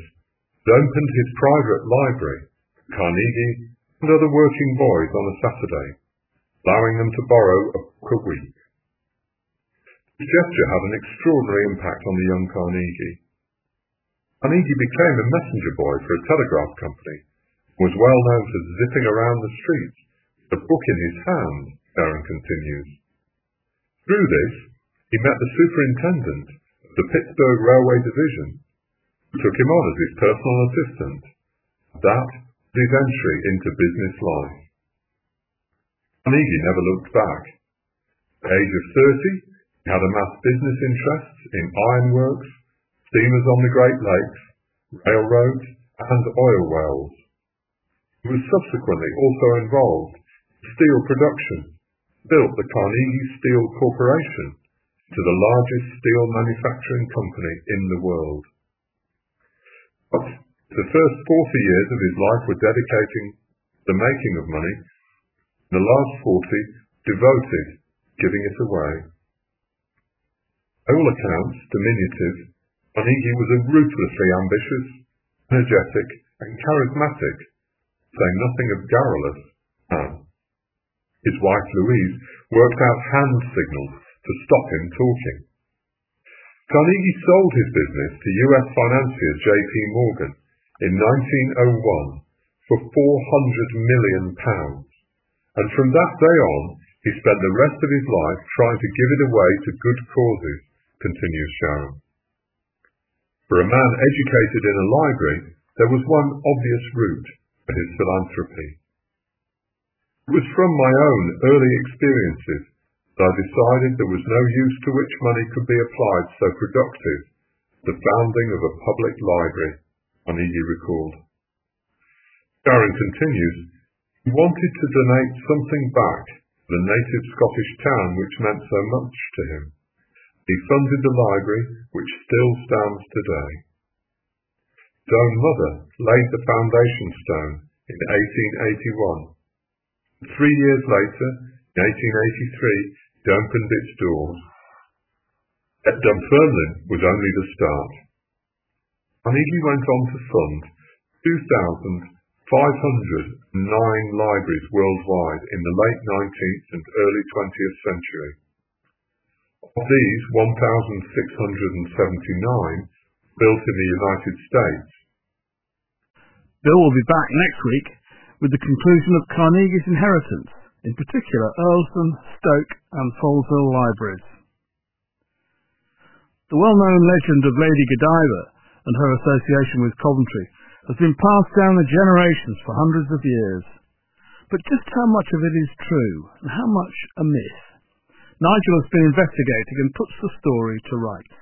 and opened his private library for Carnegie and other working boys on a Saturday, allowing them to borrow a week. This gesture had an extraordinary impact on the young Carnegie. Carnegie became a messenger boy for a telegraph company and was well known for zipping around the streets with a book in his hand, Darren continues. Through this, he met the superintendent of the Pittsburgh Railway Division, who took him on as his personal assistant. That was his entry into business life. Carnegie never looked back. At the age of 30, he had amassed business interests in ironworks, steamers on the Great Lakes, railroads, and oil wells. He was subsequently also involved in steel production, built the Carnegie Steel Corporation to the largest steel manufacturing company in the world. But the first 40 years of his life were dedicating the making of money, the last 40 devoted giving it away. All accounts, diminutive, Carnegie was a ruthlessly ambitious, energetic, and charismatic, saying nothing of garrulous, man. His wife Louise worked out hand signals to stop him talking. Carnegie sold his business to US financier J.P. Morgan in 1901 for 400 million pounds, and from that day on he spent the rest of his life trying to give it away to good causes, continues Sharon. For a man educated in a library, there was one obvious route for his philanthropy. It was from my own early experiences that I decided there was no use to which money could be applied so productive the founding of a public library, Carnegie recalled. Darren continues, he wanted to donate something back to the native Scottish town which meant so much to him. He funded the library, which still stands today. His own mother laid the foundation stone in 1881. Three years later, in 1883, it opened its doors. At Dunfermline was only the start. Carnegie went on to fund 2,509 libraries worldwide in the late 19th and early 20th century. Of these, 1,679 built in the United States. Bill will be back next week with the conclusion of Carnegie's inheritance, in particular Earlsdon, Stoke and Foleshill libraries. The well-known legend of Lady Godiva and her association with Coventry has been passed down the generations for hundreds of years. But just how much of it is true and how much a myth? Nigel has been investigating and puts the story to rights.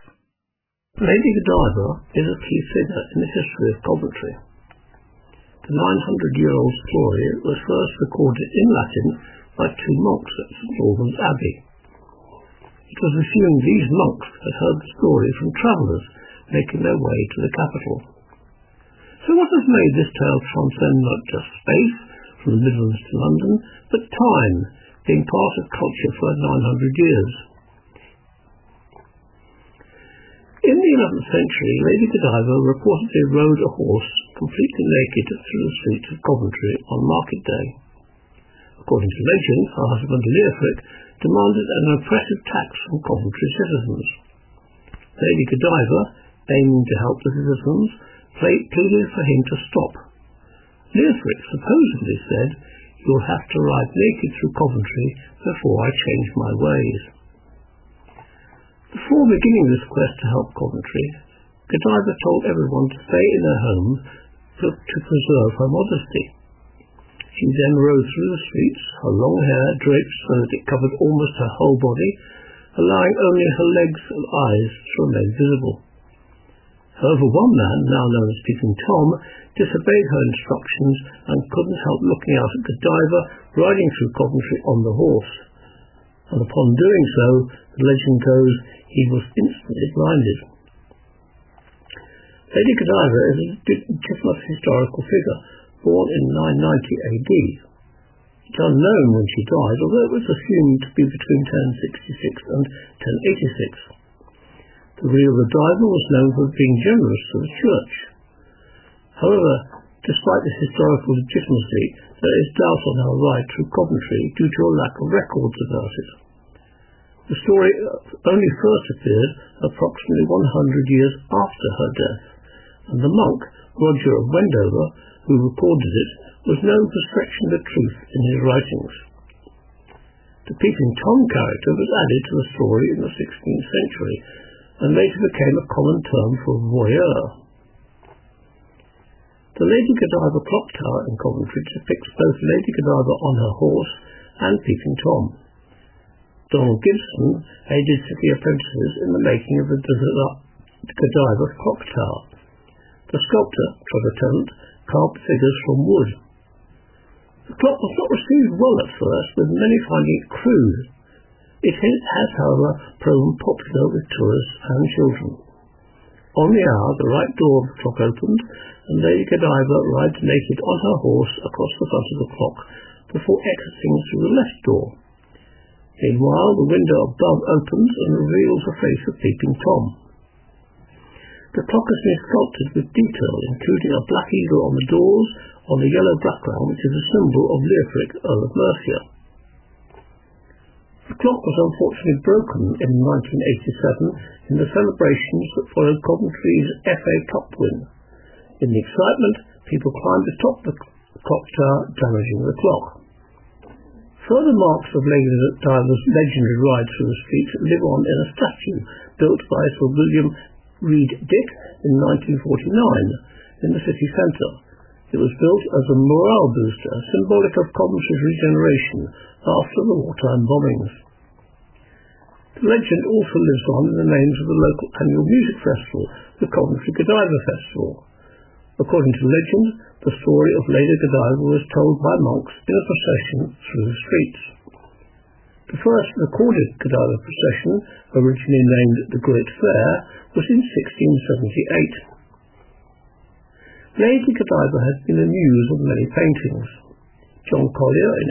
Lady Godiva is a key figure in the history of Coventry. The 900-year-old story was first recorded in Latin by two monks at St Albans Abbey. It was assumed these monks had heard the story from travellers making their way to the capital. So what has made this tale transcend not just space, from the Midlands to London, but time, being part of culture for 900 years? In the 11th century, Lady Godiva reportedly rode a horse completely naked through the streets of Coventry on market day. According to legend, her husband Leofric demanded an oppressive tax from Coventry citizens. Lady Godiva, aiming to help the citizens, pleaded for him to stop. Leofric supposedly said, You'll have to ride naked through Coventry before I change my ways. Before beginning this quest to help Coventry, Godiva told everyone to stay in their homes to, to preserve her modesty. She then rode through the streets, her long hair draped so that it covered almost her whole body, allowing only her legs and eyes to remain visible. However, one man, now known as Peeping Tom, disobeyed her instructions and couldn't help looking out at the diver riding through Coventry on the horse. And upon doing so, the legend goes, he was instantly blinded. Lady Godiva is a legitimate historical figure, born in 990 AD. It's unknown when she died, although it was assumed to be between 1066 and 1086. The real was known for being generous to the church. However, despite this historical legitimacy, there is doubt on her ride through Coventry due to a lack of records about it. The story only first appeared approximately 100 years after her death, and the monk, Roger of Wendover, who recorded it, was known for stretching the truth in his writings. The Peeping Tom character was added to the story in the 16th century, and later became a common term for voyeur. The Lady Godiva clock tower in Coventry depicts both Lady Godiva on her horse and Peeping Tom. Donald Gibson aided city apprentices in the making of the Godiva clock tower. The sculptor, Trevor Tennant, carved figures from wood. The clock was not received well at first, with many finding it crude. It has, however, proven popular with tourists and children. On the hour, the right door of the clock opened, and Lady Godiva rides naked on her horse across the front of the clock before exiting through the left door. Meanwhile, the window above opens and reveals the face of Peeping Tom. The clock has been sculpted with detail, including a black eagle on the doors on a yellow background, which is a symbol of Leofric, Earl of Mercia. The clock was unfortunately broken in 1987 in the celebrations that followed Coventry's FA Cup win. In the excitement, people climbed atop the clock tower, damaging the clock. Further marks of Lady Godiva's legendary ride through the streets live on in a statue built by Sir William Reid Dick in 1949 in the city centre. It was built as a morale booster, symbolic of Coventry's regeneration after the wartime bombings. The legend also lives on in the names of the local annual music festival, the Coventry Godiva Festival. According to legend, the story of Lady Godiva was told by monks in a procession through the streets. The first recorded Godiva procession, originally named the Great Fair, was in 1678. Lady Godiva has been the muse of many paintings. John Collier in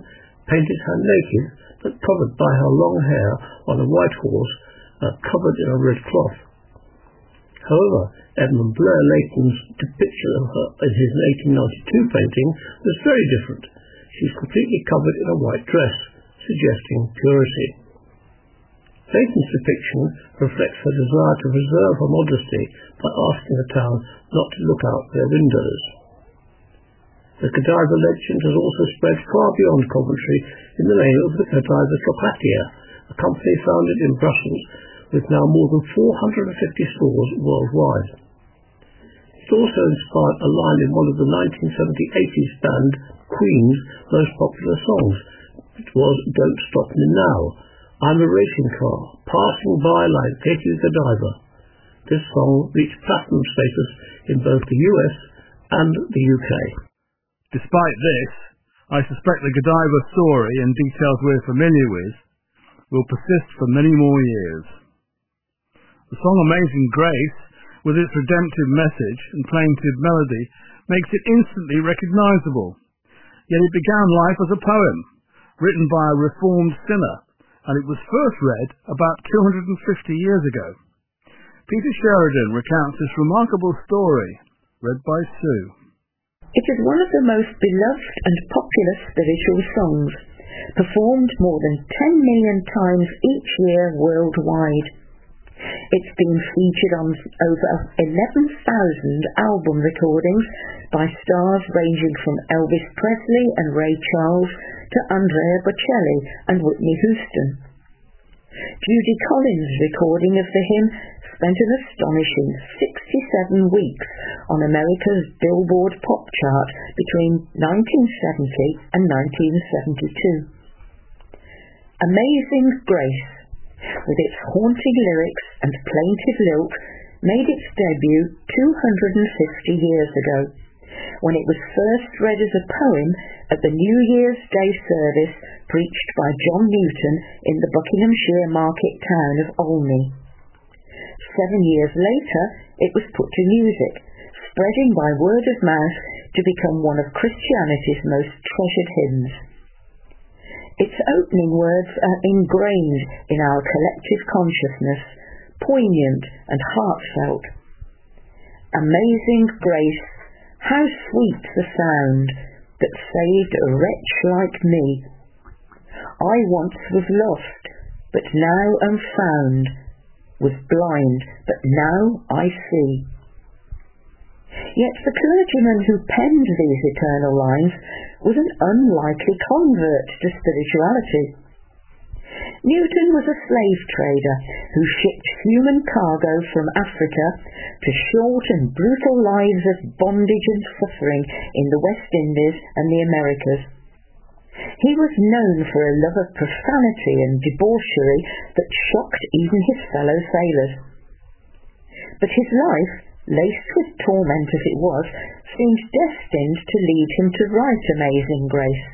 1897 painted her naked but covered by her long hair on a white horse uh, covered in a red cloth. However, Edmund Blair Leighton's depiction of her in his 1892 painting was very different. She's completely covered in a white dress, suggesting purity. Leighton's depiction reflects her desire to preserve her modesty by asking the town not to look out their windows. The Godiva legend has also spread far beyond Coventry in the name of the Godiva Chocolatier, a company founded in Brussels with now more than 450 stores worldwide. It also inspired a line in one of the 1970-80s band Queen's most popular songs. which was Don't Stop Me Now. I'm a racing car, passing by like Lady Godiva. This song reached platinum status in both the US and the UK. Despite this, I suspect the Godiva story and details we're familiar with will persist for many more years. The song Amazing Grace, with its redemptive message and plaintive melody, makes it instantly recognizable. Yet it began life as a poem, written by a reformed sinner, and it was first read about 250 years ago. Peter Sheridan recounts this remarkable story, read by Sue. It is one of the most beloved and popular spiritual songs, performed more than 10 million times each year worldwide. It's been featured on over 11,000 album recordings by stars ranging from Elvis Presley and Ray Charles to Andrea Bocelli and Whitney Houston. Judy Collins' recording of the hymn spent an astonishing 67 weeks on America's Billboard pop chart between 1970 and 1972. Amazing Grace, with its haunting lyrics and plaintive lilt, made its debut 250 years ago, when it was first read as a poem at the New Year's Day service preached by John Newton in the Buckinghamshire market town of Olney. Seven years later, it was put to music, spreading by word of mouth to become one of Christianity's most treasured hymns. Its opening words are ingrained in our collective consciousness, poignant and heartfelt. Amazing grace, how sweet the sound that saved a wretch like me. I once was lost, but now am found, was blind, but now I see. Yet the clergyman who penned these eternal lines was an unlikely convert to spirituality. Newton was a slave trader who shipped human cargo from Africa to short and brutal lives of bondage and suffering in the West Indies and the Americas. He was known for a love of profanity and debauchery that shocked even his fellow sailors. But his life, laced with torment as it was, seemed destined to lead him to write Amazing Grace.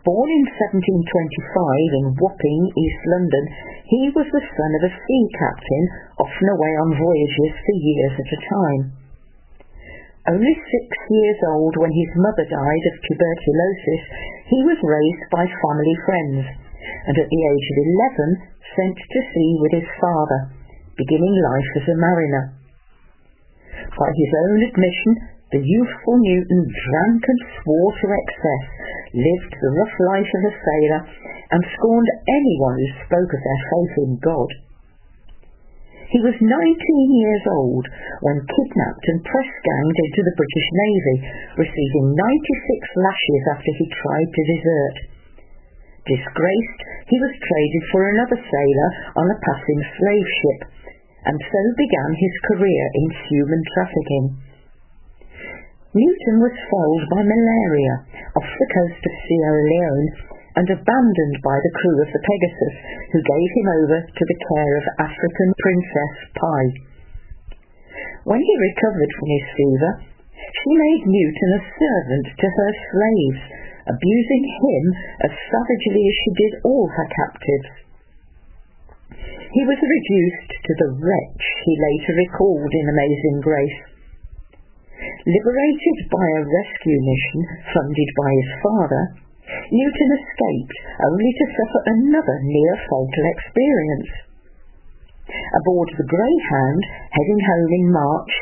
Born in 1725 in Wapping, East London, he was the son of a sea captain, often away on voyages for years at a time. Only six years old when his mother died of tuberculosis, he was raised by family friends, and at the age of 11 sent to sea with his father, beginning life as a mariner. By his own admission, the youthful Newton drank and swore to excess, lived the rough life of a sailor, and scorned anyone who spoke of their faith in God. He was 19 years old when kidnapped and press-ganged into the British Navy, receiving 96 lashes after he tried to desert. Disgraced, he was traded for another sailor on a passing slave ship, and so began his career in human trafficking. Newton was felled by malaria off the coast of Sierra Leone and abandoned by the crew of the Pegasus, who gave him over to the care of African Princess Pi. When he recovered from his fever, she made Newton a servant to her slaves, abusing him as savagely as she did all her captives. He was reduced to the wretch he later recalled in Amazing Grace. Liberated by a rescue mission funded by his father, Newton escaped only to suffer another near-fatal experience. Aboard the Greyhound, heading home in March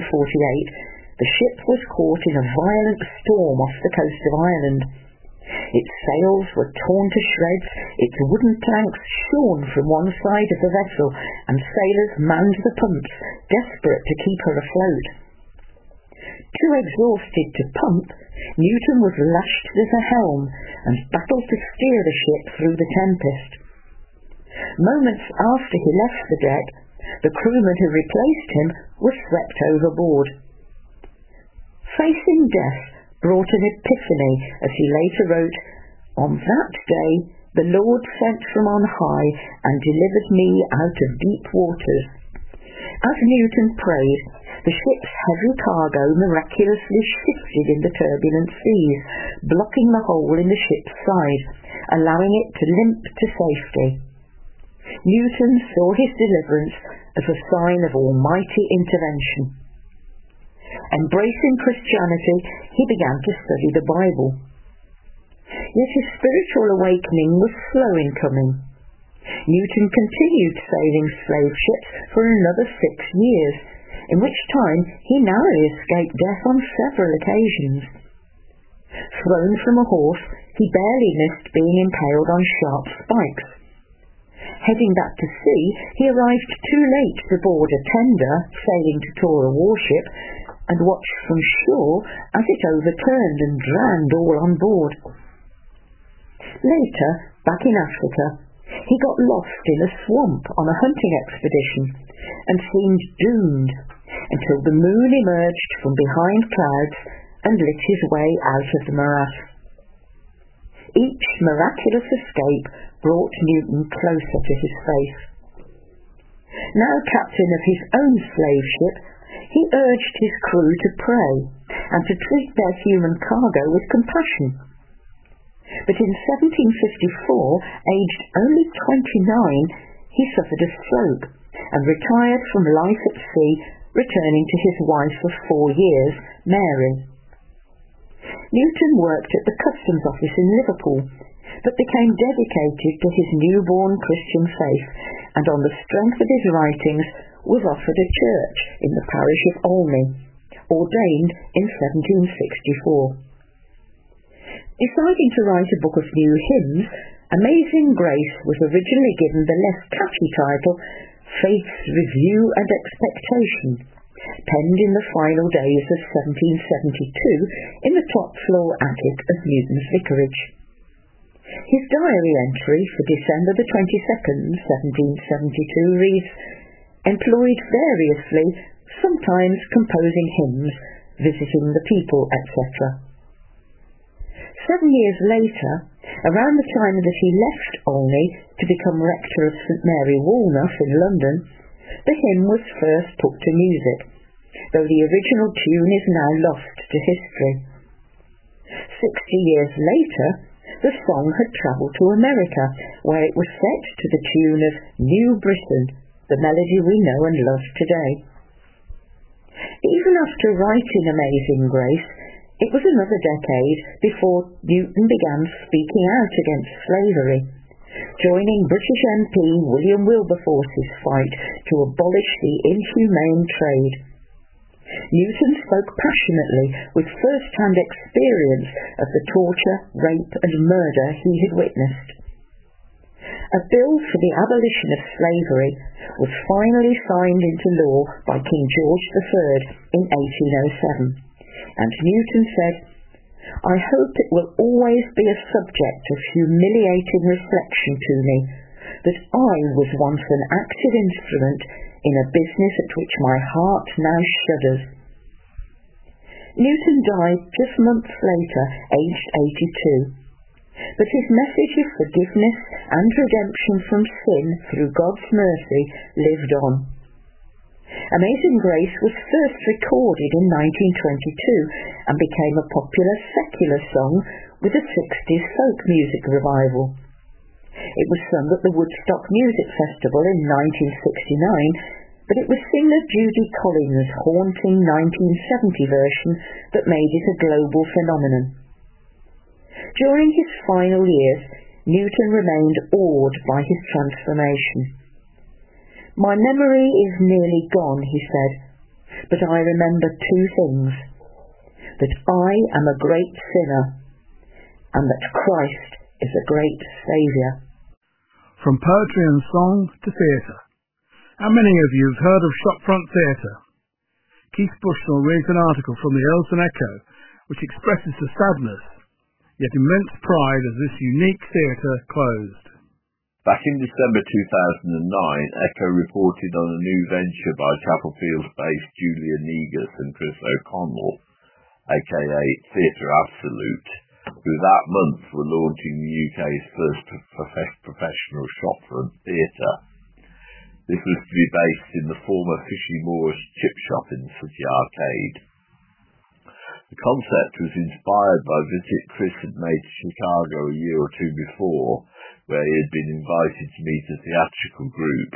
1748, the ship was caught in a violent storm off the coast of Ireland. Its sails were torn to shreds, its wooden planks shorn from one side of the vessel, and sailors manned the pumps, desperate to keep her afloat. Too exhausted to pump, Newton was lashed to the helm and battled to steer the ship through the tempest. Moments after he left the deck, the crewman who replaced him was swept overboard. Facing death brought an epiphany as he later wrote, On that day the Lord sent from on high and delivered me out of deep waters. As Newton prayed, the ship's heavy cargo miraculously shifted in the turbulent seas, blocking the hole in the ship's side, allowing it to limp to safety. Newton saw his deliverance as a sign of almighty intervention. Embracing Christianity, he began to study the Bible. Yet his spiritual awakening was slow in coming. Newton continued sailing slave ships for another six years, in which time he narrowly escaped death on several occasions. Thrown from a horse, he barely missed being impaled on sharp spikes. Heading back to sea, he arrived too late to board a tender sailing to tour a warship and watched from shore as it overturned and drowned all on board. Later, back in Africa, he got lost in a swamp on a hunting expedition and seemed doomed until the moon emerged from behind clouds and lit his way out of the morass. Each miraculous escape brought Newton closer to his faith. Now captain of his own slave ship, he urged his crew to pray and to treat their human cargo with compassion. But in 1754, aged only 29, he suffered a stroke and retired from life at sea, returning to his wife of four years, Mary. Newton worked at the customs office in Liverpool, but became dedicated to his newborn Christian faith, and on the strength of his writings was offered a church in the parish of Olney, ordained in 1764. Deciding to write a book of new hymns, Amazing Grace was originally given the less catchy title Faith's Review and Expectation, penned in the final days of 1772 in the top floor attic of Newton's vicarage. His diary entry for December the 22nd, 1772 reads, employed variously, sometimes composing hymns, visiting the people, etc. Seven years later, around the time that he left Olney to become rector of St Mary Woolnoth in London, the hymn was first put to music, though the original tune is now lost to history. Sixty years later, the song had travelled to America, where it was set to the tune of New Britain, the melody we know and love today. Even after writing Amazing Grace, it was another decade before Newton began speaking out against slavery, joining British MP William Wilberforce's fight to abolish the inhumane trade. Newton spoke passionately with first-hand experience of the torture, rape and murder he had witnessed. A bill for the abolition of slavery was finally signed into law by King George III in 1807, and Newton said, I hope it will always be a subject of humiliating reflection to me that I was once an active instrument in a business at which my heart now shudders. Newton died just months later, aged 82 but his message of forgiveness and redemption from sin through God's mercy lived on. Amazing Grace was first recorded in 1922 and became a popular secular song with a 60s folk music revival. It was sung at the Woodstock Music Festival in 1969, but it was singer Judy Collins' haunting 1970 version that made it a global phenomenon. During his final years, Newton remained awed by his transformation. My memory is nearly gone, he said, but I remember two things. That I am a great sinner, and that Christ is a great Saviour. From poetry and song to theatre. How many of you have heard of Shopfront Theatre? Keith Bushnell reads an article from the Earlsdon Echo which expresses the sadness, yet immense pride as this unique theatre closed. Back in December 2009, Echo reported on a new venture by Chapel Fields-based Julia Negus and Chris O'Connell, aka Theatre Absolute, who that month were launching the UK's first professional shopfront theatre. This was to be based in the former Fishy Moors chip shop in City Arcade. The concept was inspired by a visit Chris had made to Chicago a year or two before, where he had been invited to meet a theatrical group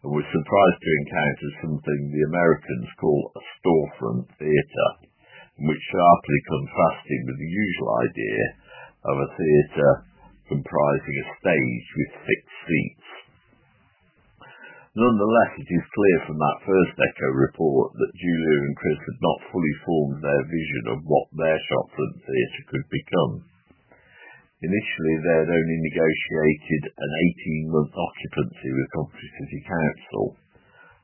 and was surprised to encounter something the Americans call a storefront theatre, which sharply contrasted with the usual idea of a theatre comprising a stage with fixed seats. Nonetheless, it is clear from that first Echo report that Julia and Chris had not fully formed their vision of what their shopfront theatre could become. Initially, they had only negotiated an 18-month occupancy with Coventry City Council,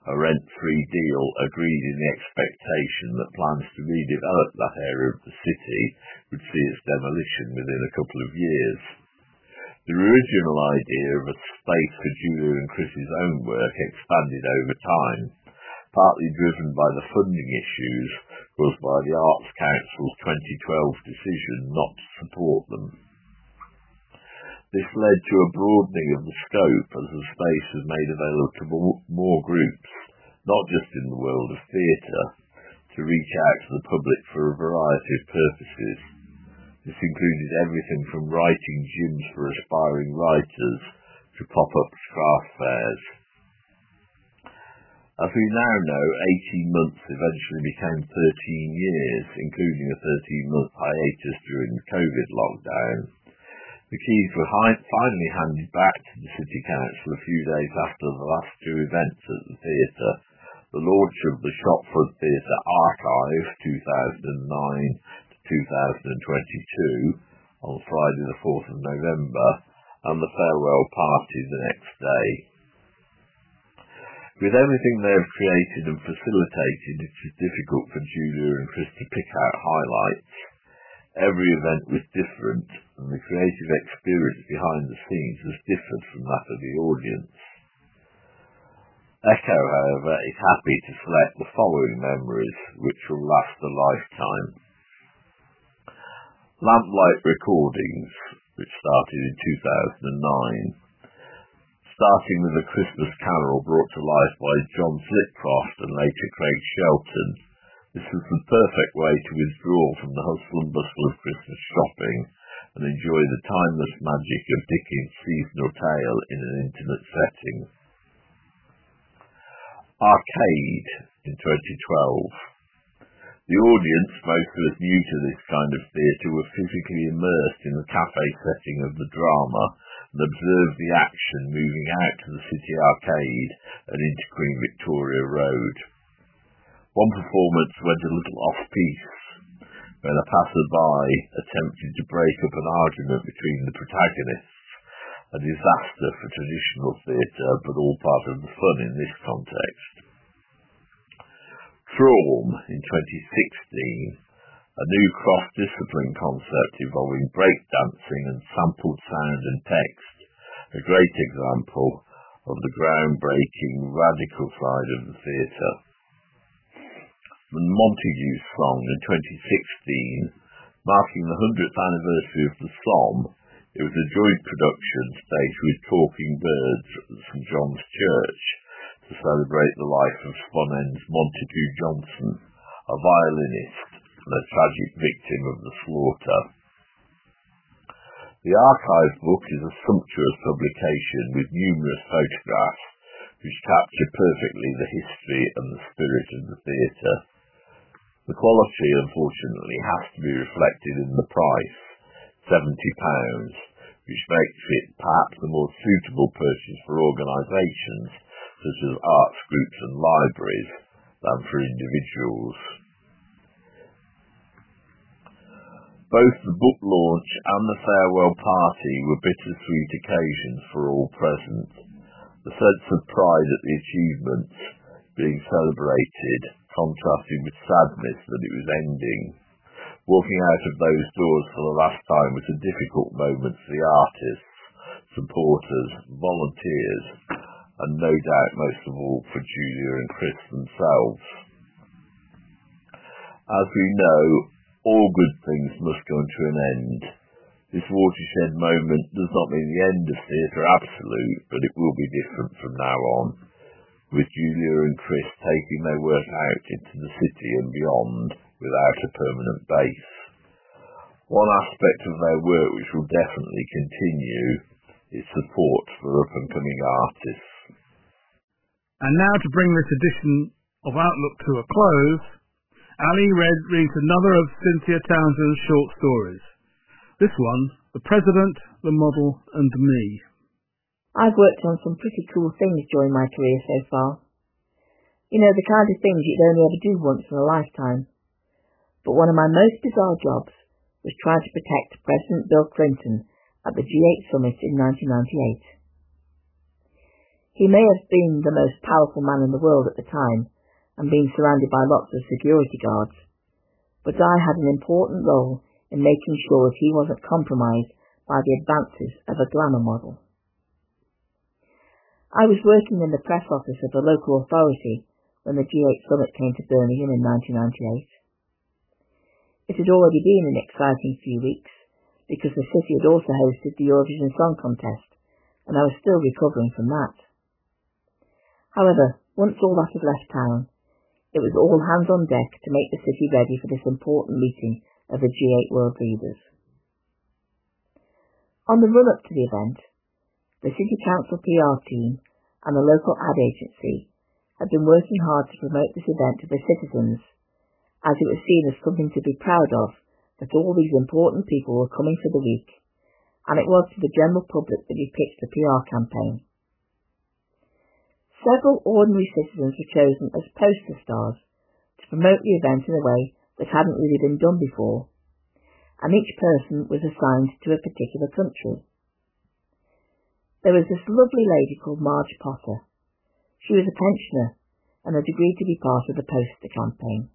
a rent-free deal agreed in the expectation that plans to redevelop that area of the city would see its demolition within a couple of years. The original idea of a space for Julia and Chris's own work expanded over time, partly driven by the funding issues caused by the Arts Council's 2012 decision not to support them. This led to a broadening of the scope as the space was made available to more groups, not just in the world of theatre, to reach out to the public for a variety of purposes. This included everything from writing gyms for aspiring writers to pop-up craft fairs. As we now know, 18 months eventually became 13 years, including a 13-month hiatus during the COVID lockdown. The keys were finally handed back to the City Council a few days after the last two events at the theatre, the launch of the Shopfront Theatre Archive 2009 to 2022 on Friday the 4th of November, and the farewell party the next day. With everything they have created and facilitated, it is difficult for Julia and Chris to pick out highlights. Every event was different, and the creative experience behind the scenes was different from that of the audience. Echo, however, is happy to select the following memories, which will last a lifetime. Lamplight Recordings, which started in 2009. Starting with a Christmas carol brought to life by John Flitcroft and later Craig Shelton, this was the perfect way to withdraw from the hustle and bustle of Christmas shopping and enjoy the timeless magic of Dickens' seasonal tale in an intimate setting. Arcade in 2012. The audience, most of us new to this kind of theatre, were physically immersed in the cafe setting of the drama and observed the action moving out to the city arcade and into Queen Victoria Road. One performance went a little off-piece when a passer-by attempted to break up an argument between the protagonists, a disaster for traditional theatre, but all part of the fun in this context. Traum in 2016, a new cross-discipline concept involving breakdancing and sampled sound and text, a great example of the groundbreaking radical side of the theatre. Montagues song in 2016, marking the 100th anniversary of the Somme, it was a joint production staged with Talking Birds at St John's Church to celebrate the life of Spon End's Montague Johnson, a violinist and a tragic victim of the slaughter. The archive book is a sumptuous publication with numerous photographs which capture perfectly the history and the spirit of the theatre. The quality, unfortunately, has to be reflected in the price, £70, which makes it perhaps a more suitable purchase for organisations such as arts groups and libraries than for individuals. Both the book launch and the farewell party were bittersweet occasions for all present. The sense of pride at the achievements being celebrated contrasted with sadness that it was ending. Walking out of those doors for the last time was a difficult moment for the artists, supporters, volunteers, and no doubt most of all for Julia and Chris themselves. As we know, all good things must come to an end. This watershed moment does not mean the end of theatre absolute, but it will be different from now on, with Julia and Chris taking their work out into the city and beyond without a permanent base. One aspect of their work which will definitely continue is support for up-and-coming artists. And now to bring this edition of Outlook to a close, Ali read, reads another of Cynthia Townsend's short stories. This one, The President, the Model, and Me. I've worked on some pretty cool things during my career so far. You know, the kind of things you'd only ever do once in a lifetime. But one of my most bizarre jobs was trying to protect President Bill Clinton at the G8 summit in 1998. He may have been the most powerful man in the world at the time and been surrounded by lots of security guards, but I had an important role in making sure that he wasn't compromised by the advances of a glamour model. I was working in the press office of a local authority when the G8 summit came to Birmingham in 1998. It had already been an exciting few weeks because the city had also hosted the Eurovision Song Contest and I was still recovering from that. However, once all that had left town, it was all hands on deck to make the city ready for this important meeting of the G8 world leaders. On the run-up to the event, the City Council PR team and the local ad agency had been working hard to promote this event to the citizens, as it was seen as something to be proud of that all these important people were coming for the week, and it was to the general public that he pitched the PR campaign. Several ordinary citizens were chosen as poster stars to promote the event in a way that hadn't really been done before, and each person was assigned to a particular country. There was this lovely lady called Marge Potter. She was a pensioner and had agreed to be part of the poster campaign.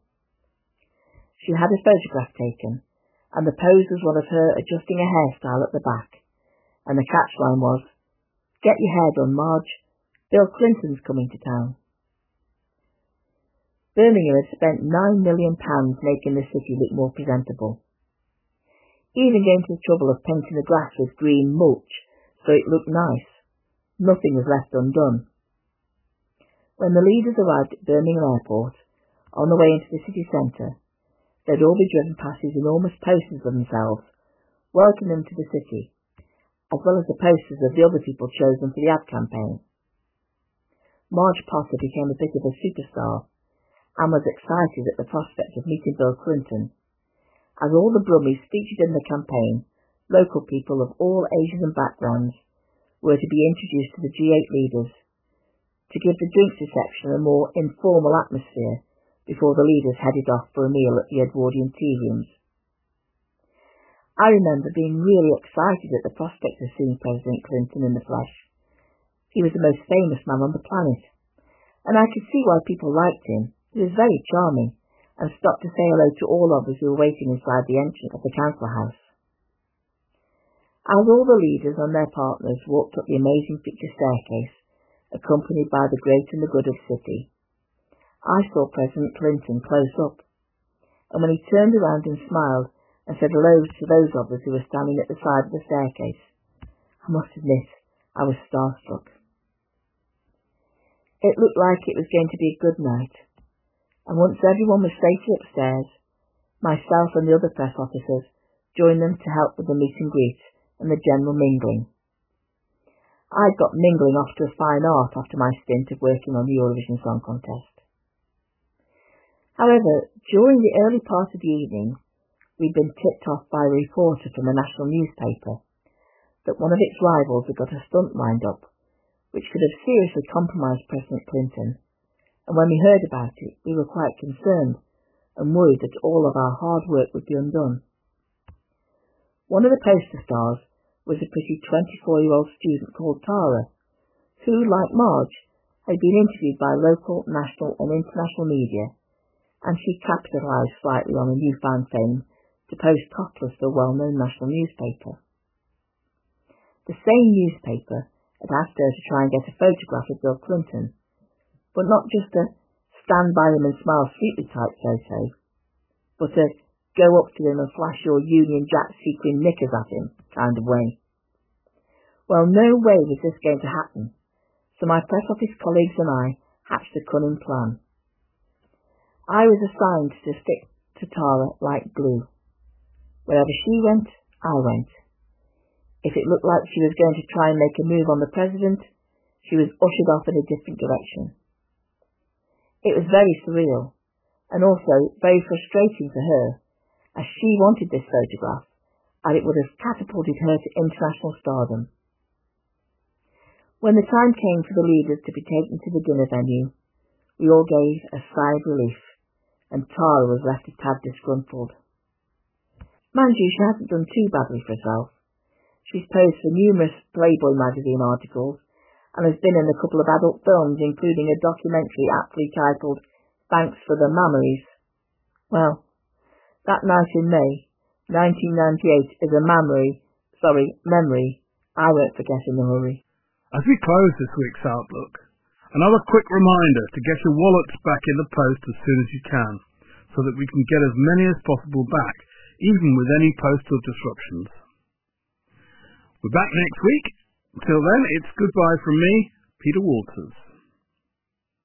She had a photograph taken, and the pose was one of her adjusting a hairstyle at the back, and the catchline was, Get your hair done, Marge. Bill Clinton's coming to town. Birmingham had spent nine million pounds making the city look more presentable. Even going to the trouble of painting the grass with green mulch so it looked nice. Nothing was left undone. When the leaders arrived at Birmingham Airport, on the way into the city centre, they'd all be driven past these enormous posters of themselves, welcoming them to the city, as well as the posters of the other people chosen for the ad campaign. Marge Potter became a bit of a superstar and was excited at the prospect of meeting Bill Clinton. As all the Brummies featured in the campaign, local people of all ages and backgrounds were to be introduced to the G8 leaders to give the drinks reception a more informal atmosphere before the leaders headed off for a meal at the Edwardian tea rooms. I remember being really excited at the prospect of seeing President Clinton in the flesh. He was the most famous man on the planet, and I could see why people liked him he was very charming, and stopped to say hello to all of us who were waiting inside the entrance of the council house. As all the leaders and their partners walked up the amazing picture staircase, accompanied by the great and the good of city, I saw President Clinton close up, and when he turned around and smiled and said hello to those of us who were standing at the side of the staircase, I must admit I was starstruck. It looked like it was going to be a good night, and once everyone was safely upstairs, myself and the other press officers joined them to help with the meet and greet and the general mingling. I'd got mingling off to a fine art after my stint of working on the Eurovision Song Contest. However, during the early part of the evening, we'd been tipped off by a reporter from a national newspaper that one of its rivals had got a stunt lined up, which could have seriously compromised President Clinton and when we heard about it, we were quite concerned and worried that all of our hard work would be undone. One of the poster stars was a pretty 24-year-old student called Tara, who, like Marge, had been interviewed by local, national and international media and she capitalised slightly on a newfound fame to post topless to a well-known national newspaper. The same newspaper had asked her to try and get a photograph of Bill Clinton, but not just a stand by him and smile sweetly type photo, but a go up to him and flash your Union Jack sequin knickers at him kind of way. Well, no way was this going to happen, so my press office colleagues and I hatched a cunning plan. I was assigned to stick to Tara like glue. Wherever she went, I went. If it looked like she was going to try and make a move on the president, she was ushered off in a different direction. It was very surreal, and also very frustrating for her, as she wanted this photograph, and it would have catapulted her to international stardom. When the time came for the leaders to be taken to the dinner venue, we all gave a sigh of relief, and Tara was left a tad disgruntled. Mind you, she hasn't done too badly for herself. She's posed for numerous Playboy magazine articles and has been in a couple of adult films, including a documentary aptly titled Thanks for the Mammaries. Well, that night in May, 1998 is a memory, sorry, memory I won't forget in a hurry. As we close this week's Outlook, another quick reminder to get your wallets back in the post as soon as you can, so that we can get as many as possible back, even with any postal disruptions. We're back next week. Till then, it's goodbye from me, Peter Walters.